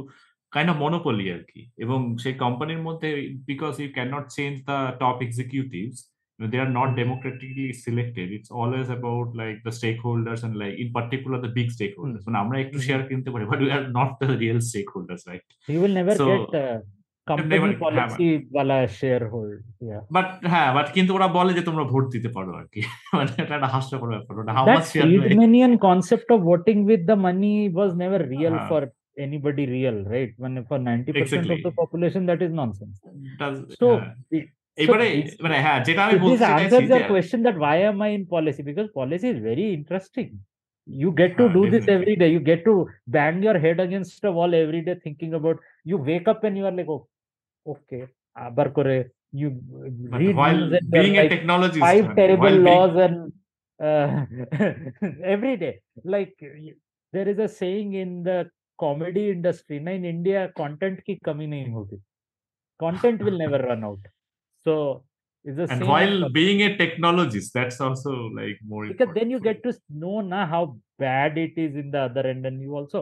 কাইন্ড অফ মনোপলি আর কি এবং সেই কোম্পানির মধ্যে because you can not change the top executives they are not Mhm. democratically selected it's always about like the stakeholders and like in particular the big stakeholders মানে আমরা একটু Mhm. শেয়ার কিনতে পারি but we are not the real stakeholders right you will never So, get uh, company never- হ্যাঁ, policy wala sharehold. Yeah. But হ্যাঁ but কিন্তু ওরা বলে যে তোমরা ভোট দিতে পারো আর কি মানে এটা একটা হাস্যকর ব্যাপার ওটা how that much share Friedmanian concept of voting with the money was never real Uh-huh. for anybody real, right? When for 90% of the Exactly. population, that is nonsense. does- So, হ্যাঁ। it- এবারে this- মানে হ্যাঁ যেটা আমি this বলতে চাইছি answers your যে- question that why am I in policy? Because policy is very interesting. You get to Ah, do this definitely. every day. You get to bang your head against a wall every day thinking about, you wake up and you are like, oh, okay, abar kore, you But read while news and you're being a like, technologist, five মানে, terrible while being- laws and uh, every day like y- there is a saying in the comedy industry na in india content ki kami nahi hogi content will never run out so it's the and same while for- being a technologist, that's also like more because then you important get to s- know na how bad it is in the other end and you also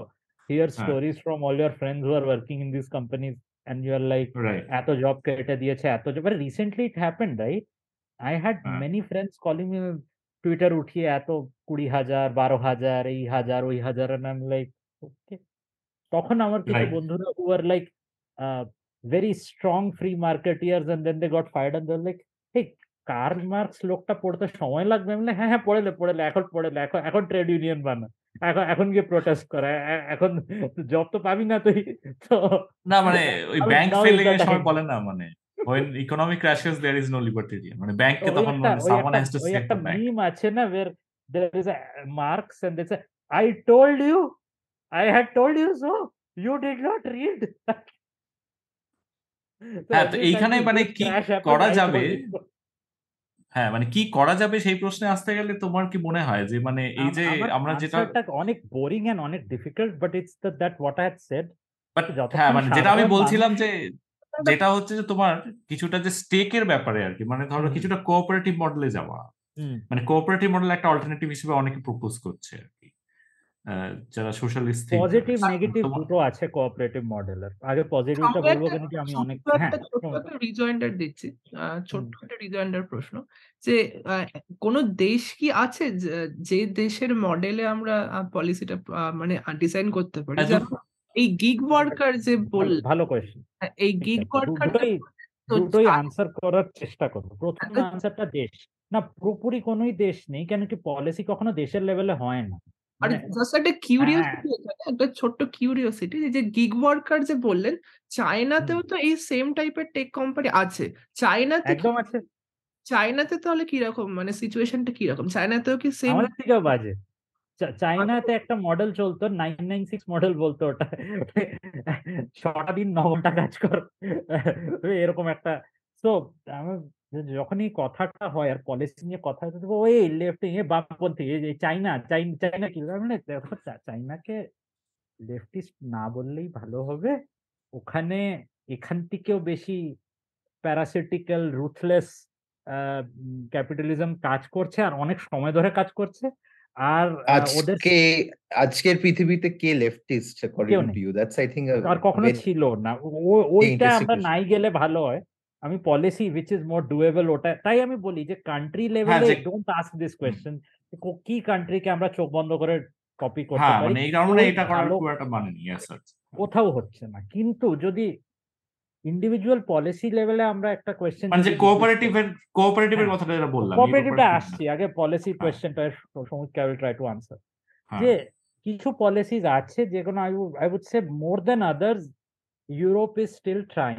hear Ah. stories from all your friends who are working in these companies and you are like for you. right. এত job কেটে দিয়েছে এত job but recently it happened right I had হ্যাঁ। many friends calling me Twitter উঠিয়ে এত কুড়ি হাজার বারো হাজার এই হাজার ওই হাজার and I'm like okay তখন আমার কিছু Right. বন্ধুরা who were like uh, very strong free marketeers and then they got fired and they're like hey Karl Marx লোকটা পড়তে সময় লাগবে আমি বললাম, হ্যাঁ হ্যাঁ পড়ে লে পড়ে লে এখন পড়ে লে এখন এখন ট্রেড ইউনিয়ন বানা এখন এখন গিয়ে প্রোটেস্ট করা এ- এ- এখন জব তো পাবি না তুই তো না মানে ওই Now- bank now is failing the এর সময় time. বলে না মানে when economic crashes there is no libertarian মানে ব্যাংককে ওই তখন একটা মানে ওই someone একটা has to ওই save একটা the bank মিম আছে না where there is a marks and they say I told you I had told you so you did not read So হ্যাঁ, তো এইখানে মানে কি করা যাবে? হ্যাঁ মানে কি করা যাবে সেই প্রশ্নে আসতে গেলে তোমার কি মনে হয় যে মানে এই যে আমরা যেটা অনেক বোরিং এন্ড অনেক difficult but it's that what I had said but হ্যাঁ মানে যেটা আমি বলছিলাম যে যেটা হচ্ছে যে তোমার কিছুটা যে স্টেকের ব্যাপারে আর কি মানে ধরো কিছুটা কোঅপারেটিভ মডেলে যাওয়া। মানে কোঅপারেটিভ মডেল একটা অল্টারনেটিভ হিসেবে অনেকে প্রপোজ করছে আর যারা সোশ্যালিস্ট পজিটিভ নেগেটিভ দুটো আছে কোঅপারেটিভ মডেলের আগে পজিটিভটা বলব কেন কি আমি অনেক হ্যাঁ রিজয়েন্ডার দিচ্ছি। ছোট্ট একটা রিজয়েন্ডার প্রশ্ন যে আহ, কোন দেশ কি আছে যে- দেশের মডেলে আমরা পলিসিটা মানে ডিজাইন করতে পারি? হ্যাঁ, এই গিগ ওয়ার্কার যে বল ভালো- ভালো কোয়েশ্চেন এই গিগ ওয়ার্কার দুটোই দুটোই আনসার করার চেষ্টা করব। প্রথম আনসারটা দেশ। না পুরোপুরি কোনোই দেশ নেই। কেন কি পলিসি কখনো দেশের লেভেলে হয় না। আর মানে জাস্ট একটা কিউরিওসিটি এখানে একটা ছোট্ট কিউরিওসিটি যে গিগ ওয়ার্কার যে বললেন চায়নাতেও তো এই সেম টাইপের টেক কোম্পানি আছে। চায়নাতে কি একদম আছে। চায়নাতে তাহলে কীরকম? মানে সিচুয়েশনটা কীরকম? চায়নাতেও কি সেম আমাদের থেকেও বাজে। চায়নাতে একটা মডেল চলতো নাইন নাইন সিক্স মডেল বলতো ওটা। ছটা দিন ন ঘণ্টা কাজ কর। এরকম একটা। তো যখনই কথাটা হয় আর পলিসি নিয়ে কথা হচ্ছে ওই লেফট এ বামপন্থী এই যে চাইনা চাইনা কি? মানে দেখো চাইনাকে লেফটিস্ট না বললেই ভালো হবে। ওখানে এখান থেকেও বেশি প্যারাসিটিক্যাল রুথলেস ক্যাপিটালিজম কাজ করছে আর অনেক সময় ধরে কাজ করছে। আর আহ, ওদের আজকে আজকের পৃথিবীতে কে leftist according. To you that's I think আর কখনো ছিল না। ওইটা আমরা নাই গেলে ভালো হয়। আমি policy which is more doable ওটা তাই আমি বলি যে কান্ট্রি লেভেলে ডোন্ট আস্ক দিস কোয়েশ্চেন কি কান্ট্রিকে আমরা চোখ বন্ধ করে কপি করতে পারি এই কারণে এটা করার খুব একটা মানে নেই কোথাও হচ্ছে না কিন্তু যদি ইন্ডিভিজুয়াল পলিসি লেভেলে আমরা একটা কোয়েশ্চেন মানে যে কোঅপারেটিভ এর কোঅপারেটিভ এর। কথাটা যেটা বললাম কোঅপারেটিভটা আসছি আগে পলিসি। কোয়েশ্চেনটা সমুদ্র ক্যাভিল ট্রাই টু আনসার যে কিছু পলিসিজ আছে যেগুলো I I would say more than others Europe is still trying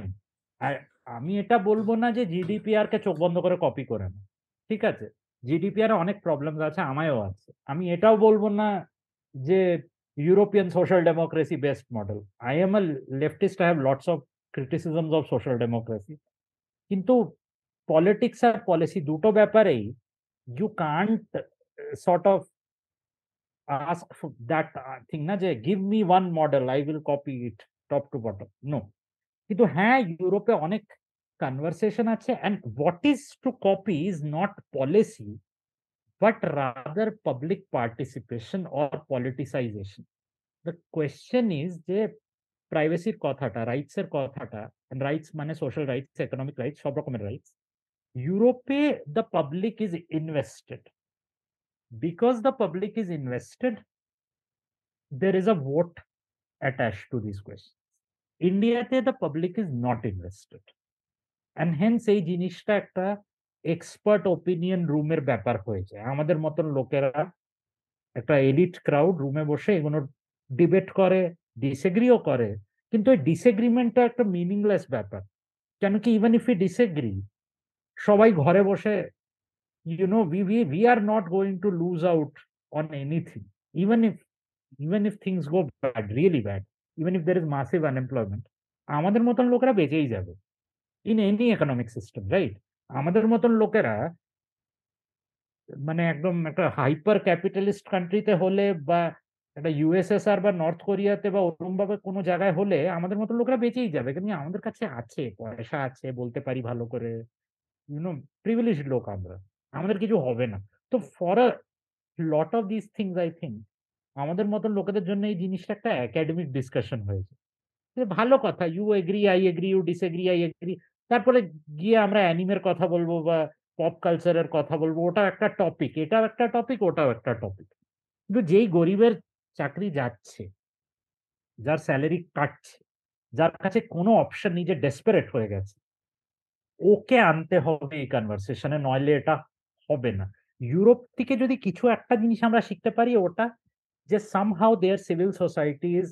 আমি এটা বলব না যে জিডিপিআর কে চোখ বন্ধ করে কপি করে না ঠিক আছে? জিডিপিআর অনেক প্রবলেম আছে আমায়ও আছে। আমি এটাও বলব না যে European social democracy best model I am a leftist I have lots of criticisms of social democracy কিন্তু পলিটিক্স আর পলিসি দুটো ব্যাপারেই you can't sort of ask for that uh, thing না যে give me one model I will copy it top to bottom no কিন্তু হ্যাঁ ইউরোপে অনেক কনভারসেশন আছে and what is to copy is not policy but rather public participation or politicization the question is যে প্রাইভেসির কথাটা rights এর কথাটা rights মানে সোশ্যাল রাইটস ইকোনমিক রাইটস সব রকমের রাইটস ইউরোপে the public is invested because the public is invested, there is a vote attached to these questions. ইন্ডিয়াতে the public is not invested. And hence এই জিনিসটা একটা এক্সপার্ট ওপিনিয়ন রুমের ব্যাপার হয়েছে। আমাদের মতন লোকেরা একটা এলিট ক্রাউড রুমে বসে এগুলো ডিবেট করে ডিসএগ্রিও করে। কিন্তু ওই ডিসএগ্রিমেন্টটা একটা মিনিংলেস ব্যাপার। কেন কি ইভেন ইফ ইউ ডিসএগ্রি সবাই ঘরে বসে you know we we we are not going to lose out on anything even if even if things go bad, really bad, even if there is massive unemployment, আমাদের মতন লোকেরা বেঁচেই যাবে। In any economic system right আমাদের মতন লোকেরা মানে একদম একটা হাইপার ক্যাপিটালিস্ট কান্ট্রিতে হলে বা একটা ইউএসএসআর বা নর্থ কোরিয়াতে বা ওরকম ভাবে কোনো জায়গায় হলে আমাদের মতন লোকেরা বেঁচেই যাবে। কিন্তু আমাদের কাছে আছে, পয়সা আছে, বলতে পারি ভালো করে ইউনো প্রিভিলেজ লোক আমরা। আমাদের কিছু হবে না। তো for a lot of this things I think আমাদের মতন লোকেদের জন্য এই জিনিসটা একটা একাডেমিক ডিসকাশন হয়েছে। ভালো কথা you agree I agree you disagree I agree তারপরে গিয়ে আমরা অ্যানিমের কথা বলব বা পপ কালচারের কথা বলব, ওটাও একটা টপিক এটাও একটা টপিক ওটাও একটা টপিক কিন্তু যেই গরিবের চাকরি যাচ্ছে, যার স্যালারি কাটছে, যার কাছে কোনো অপশন নিজে ডেসপারেট হয়ে গেছে, ওকে আনতে হবে এই কনভারসেশনে নইলে এটা হবে না। ইউরোপ থেকে যদি কিছু একটা জিনিস আমরা শিখতে পারি, ওটা যে somehow their civil society is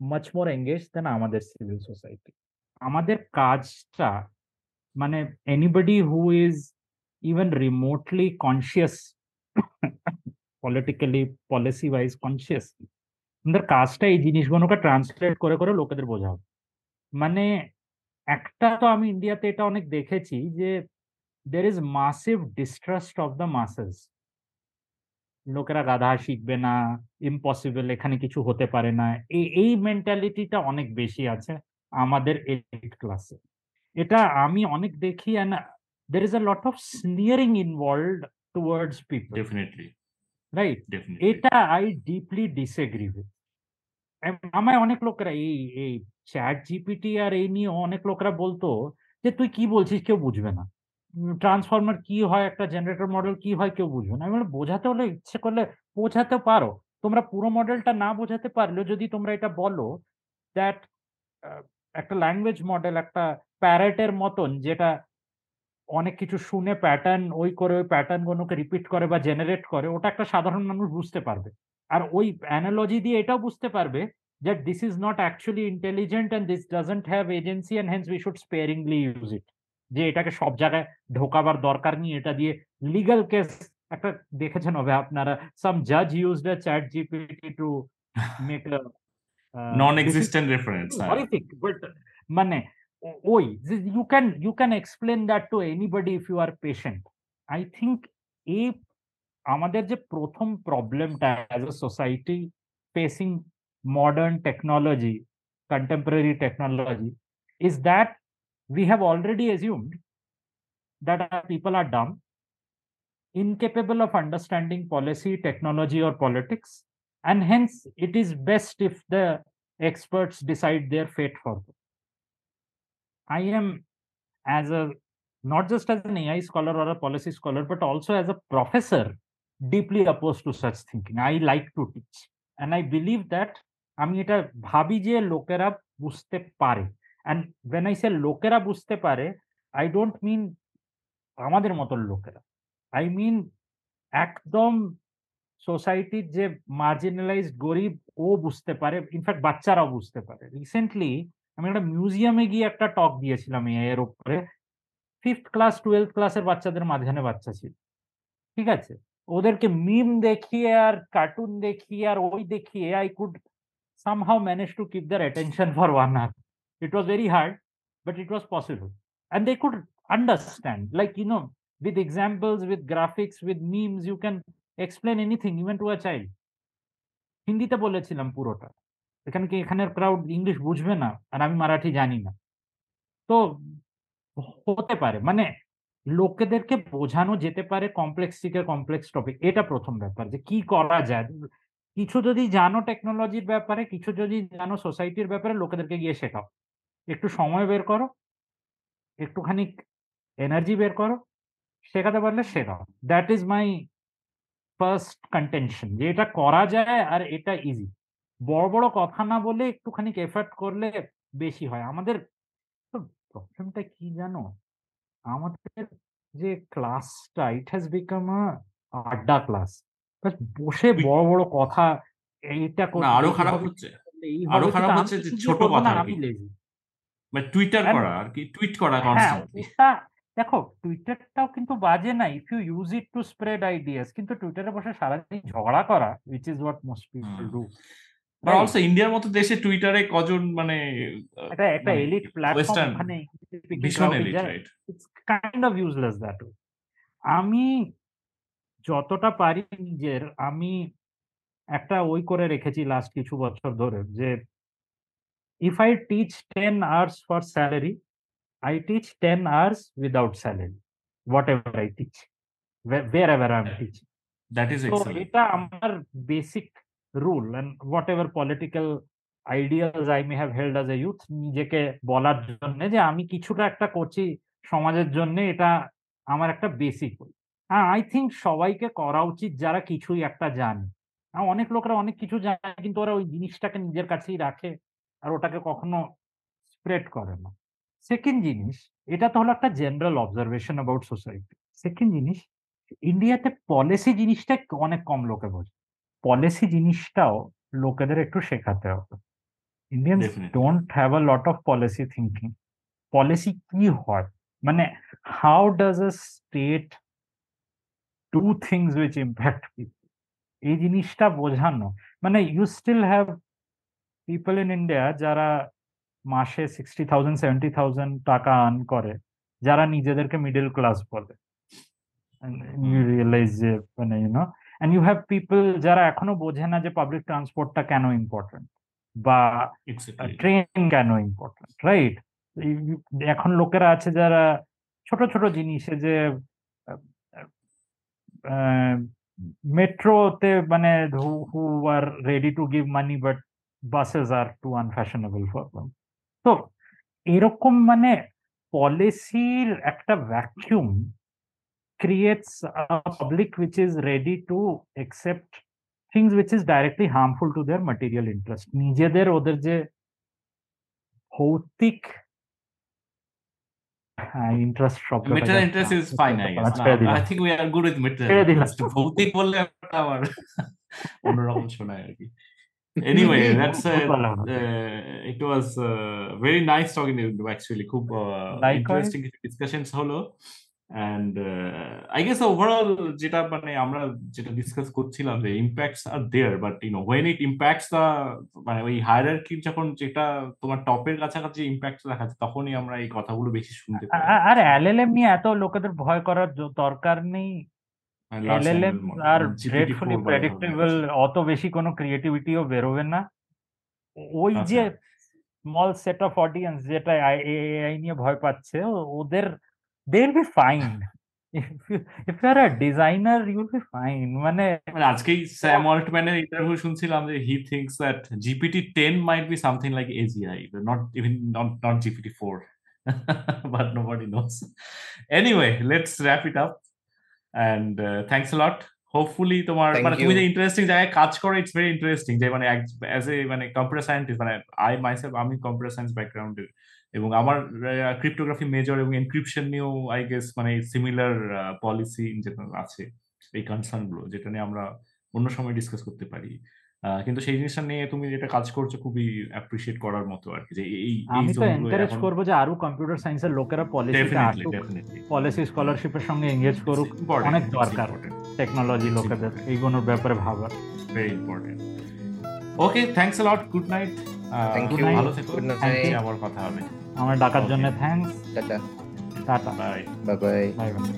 much more engage than আমাদের সিভিল সোসাইটি আমাদের কাজটা মানে anybody who is even remotely conscious politically policy wise conscious আমাদের কাজটা এই জিনিসগুলোকে ট্রান্সলেট করে করে লোকেদের বোঝাও মানে একটা তো আমি ইন্ডিয়াতে এটা অনেক দেখেছি যে there is massive distrust of the masses লোকেরা গাধা শিখবে না ইম্পসিবল এখানে কিছু হতে পারে না। এই এই মেন্টালিটিটা অনেক বেশি আছে আমাদের এলিট ক্লাসে এটা আমি অনেক দেখি and there is a lot of sneering involved towards people definitely right এটা আই ডিপলি ডিসএগ্রি উইথ আমায় অনেক লোকেরা এই এই চ্যাট জিপিটি আর এই নিয়ে অনেক লোকেরা বলতো যে তুই কি বলছিস কেউ বুঝবে না। ট্রান্সফর্মার কি হয় একটা জেনারেটর মডেল কি হয় কেউ বুঝবে না। আমি বোঝাতে হলে ইচ্ছে করলে বোঝাতে পারো। তোমরা পুরো মডেলটা না বোঝাতে পারলেও যদি তোমরা এটা বলো দ্যাট একটা ল্যাঙ্গুয়েজ মডেল একটা প্যারেটের মতন, যেটা অনেক কিছু শুনে প্যাটার্ন ওই করে, ওই প্যাটার্ন গুলোকে রিপিট করে বা জেনারেট করে, ওটা একটা সাধারণ মানুষ বুঝতে পারবে। আর ওই অ্যানালজি দিয়ে এটাও বুঝতে পারবে that this is not actually intelligent and this doesn't have agency and hence we should sparingly use it যে এটাকে সব জায়গায় ঢোকাবার দরকার নেই, এটা দিয়ে লিগ্যাল কেস একটা দেখেছেন হবে আপনারা সাম জাজ used ChatGPT to make a non existent reference horrific but মানে ও- ওই you can you can explain that to anybody if you are patient I think এই আমাদের যে প্রথম প্রবলেমটা as a society facing modern technology contemporary technology is that we have already assumed that our people are dumb, incapable of understanding policy, technology, or politics, and hence it is best if the experts decide their fate for them. I am, as a not just as an AI scholar or a policy scholar, but also as a professor, deeply opposed to such thinking. I like to teach, and I believe that আমি এটা ভাবি যে লোকেরা বুঝতে পারে and when I say লোকেরা বুঝতে পারে আই ডোন্ট মিন আমাদের মতন লোকেরা আই মিন একদম সোসাইটির যে মার্জিনালাইজড গরিব ও বুঝতে পারে ইনফ্যাক্ট বাচ্চারাও বুঝতে পারে রিসেন্টলি আমি একটা মিউজিয়ামে গিয়ে একটা টক দিয়েছিলাম এর উপরে ফিফথ ক্লাস টুয়েলথ ক্লাসের বাচ্চাদের মাঝখানে বাচ্চা ছিল ঠিক আছে ওদেরকে মিম দেখিয়ে আর কার্টুন দেখিয়ে আর ওই দেখিয়ে I could managed to keep their attention for one hour. It was very hard, but it was possible. And they could understand, like, you know, with examples, with graphics, with memes, you can explain anything, even to a child. হিন্দিতে বলেছিলাম পুরোটা। এখানে কি এখানের crowd English বুঝবে না আর আমি মারাঠি জানি না। তো হতে পারে মানে লোকেদেরকে বোঝানো যেতে পারে কমপ্লেক্স থেকে কমপ্লেক্স টপিক এটা প্রথম ব্যাপার যে কি করা যায়। কিছু যদি জানো টেকনোলজির ব্যাপারে কিছু যদি জানো সোসাইটির ব্যাপারে লোকেদেরকে গিয়ে শেখাও। একটু সময় বের করো একটুখানি এনার্জি বের করো শেখাতে পারলে শেখাও। That is my first contention যে এটা করা যায় আর এটা ইজি বড় বড় কথা না বলে একটুখানি এফার্ট করলে বেশি হয়। আমাদের প্রবলেমটা কি জানো? আমাদের যে ক্লাসটা ইট হ্যাজ বিকাম আ আড্ডা ক্লাস বসে বড় বড় কথা এইটা আরও খারাপ হচ্ছে। আরও খারাপ হচ্ছে যে ছোট কথা আমি লেজি মানে টুইটার করা আর কি টুইট করা কনস্ট্যান্টলি দেখো টুইটারটাও কিন্তু বাজে না if you use it to spread ideas কিন্তু টুইটারে বসে সারাদিন ঝগড়া করা which is what most people do but also ইন্ডিয়ার মতো দেশে টুইটারে কজন মানে এটা একটা মানে এলিট প্ল্যাটফর্ম ওখানে ভীষণ elite right it's kind of useless that আমি যতটা পারি নিজের আমি একটা ওই করে রেখেছি লাস্ট কিছু বছর ধরে যে if I teach ten hours for salary ten hours without salary whatever I teach wherever I am teaching that is তো এটা আমার rule and whatever political ideas I may have held as a youth নিজেকে বলার জন্য যে আমি কিছুটা একটা করছি সমাজের জন্য এটা আমার একটা বেসিক হ্যাঁ আই থিঙ্ক সবাইকে করা উচিত যারা কিছুই একটা জানে। অনেক লোকরা অনেক কিছু জানে কিন্তু ওরা ওই জিনিসটাকে নিজের কাছেই রাখে আর ওটাকে কখনো স্প্রেড করে না। সেকেন্ড জিনিস এটা তো হলো একটা general observation about society second জিনিস ইন্ডিয়াতে পলিসি জিনিসটা অনেক কম লোকে বোঝে। পলিসি জিনিসটাও লোকেদের একটু শেখাতে হবে। Indian. Don't have a lot of policy thinking policy কি হয়? মানে how does a state do things which impact এই জিনিসটা বোঝানো। মানে you still have people in India যারা মাসে সিক্সটি থাউজেন্ড সেভেন্টি থাউজেন্ড টাকা আর্ন করে যারা নিজেদেরকে মিডল ক্লাস বলে। ইউ রিয়েলাইজ যে মানে you know and you have people যারা এখনও বোঝে না যে পাবলিক ট্রান্সপোর্টটা কেন ইম্পর্টেন্ট বা ট্রেন কেন ইম্পর্টেন্ট রাইট এখন লোকেরা আছে যারা ছোট ছোট জিনিসে যে মেট্রোতে মানে who are ready to give money but buses are too unfashionable for তো এরকম মানে পলিসির একটা vacuum creates a public which is ready to accept things which is directly harmful to their material interest নিজেদের ওদের যে ভৌতিক ইন্টারেস্ট শব্দ metal interest is fine I guess I think we are good with metal ছেড়ে দিলাম। Interest ভৌতিক বললে একটা আবার অন্যরকম শোনায় আর কি anyway that's uh, uh, it was uh, very nice talking to you actually খুব uh, Likewise. interesting discussions হলো and uh, I guess overall যেটা মানে আমরা যেটা ডিসকাস করছিলাম যে impacts are there but you know when it impacts the মানে ওই হায়ারার্কি যখন যেটা তোমার টপের কাছাকাছি ইম্প্যাক্ট দেখাচ্ছে তখনই আমরা এই কথাগুলো বেশি শুনতে পাই আর এলএলএম নিয়ে এত লোকেদের ভয় করার দরকার নেই মানে large এলএলএম language model, আর GPT-4 গ্রেটফুলি বা এই প্রেডিক্টেবল ধরনের। অত বেশি কোনো ক্রিয়েটিভিটিও বেরোবে না ওই আচ্ছা। যে স্মল সেট অফ অডিয়েন্স যেটা এআই নিয়ে ভয় পাচ্ছে ও- ওদের they will be fine if you are a designer you will be fine মানে মানে আজকেই স্যাম অল্টম্যানের ইন্টারভিউ শুনছিলাম যে he thinks that GPT ten might be something like AGI not even not not GPT four but nobody knows anyway let's wrap it up and thanks lot hopefully তোমার মানে তুমি. যে ইন্টারেস্টিং জায়গায় কাজ করো ইটস ভেরি ইন্টারেস্টিং যে মানে as a মানে কম্পিউটার সায়েন্টিস্ট মানে আই মাইসেলফ আমি কম্পিউটার সায়েন্স ব্যাকগ্রাউন্ডের এবং আমার ক্রিপ্টোগ্রাফি মেজর এবং এনক্রিপশন নিয়েও আই গেস মানে সিমিলার পলিসি যেটা আছে। এই কনসার্নগুলো যেটা নিয়ে আমরা অন্য সময় ডিসকাস করতে পারি। কিন্তু সেই জিনিসটা নিয়ে তুমি যেটা কাজ করছ খুবই অ্যাপ্রিসিয়েট করার মতো আর কি যে এই আমি তো এনকারেজ করব যে আরও কম্পিউটার সায়েন্সের লোকেরা পলিসি Definitely, আসুক definitely. পলিসি স্কলারশিপের সঙ্গে এঙ্গেজ করুক অনেক দরকার টেকনোলজি লোকেদের এইগুলোর ব্যাপারে ভাবার Very important. Okay, thanks a lot. Good night. Ah, Thank good you. night. ভালো থেকো. আবার কথা হবে আমার ডাকার জন্য thanks tata tata bye bye bye bye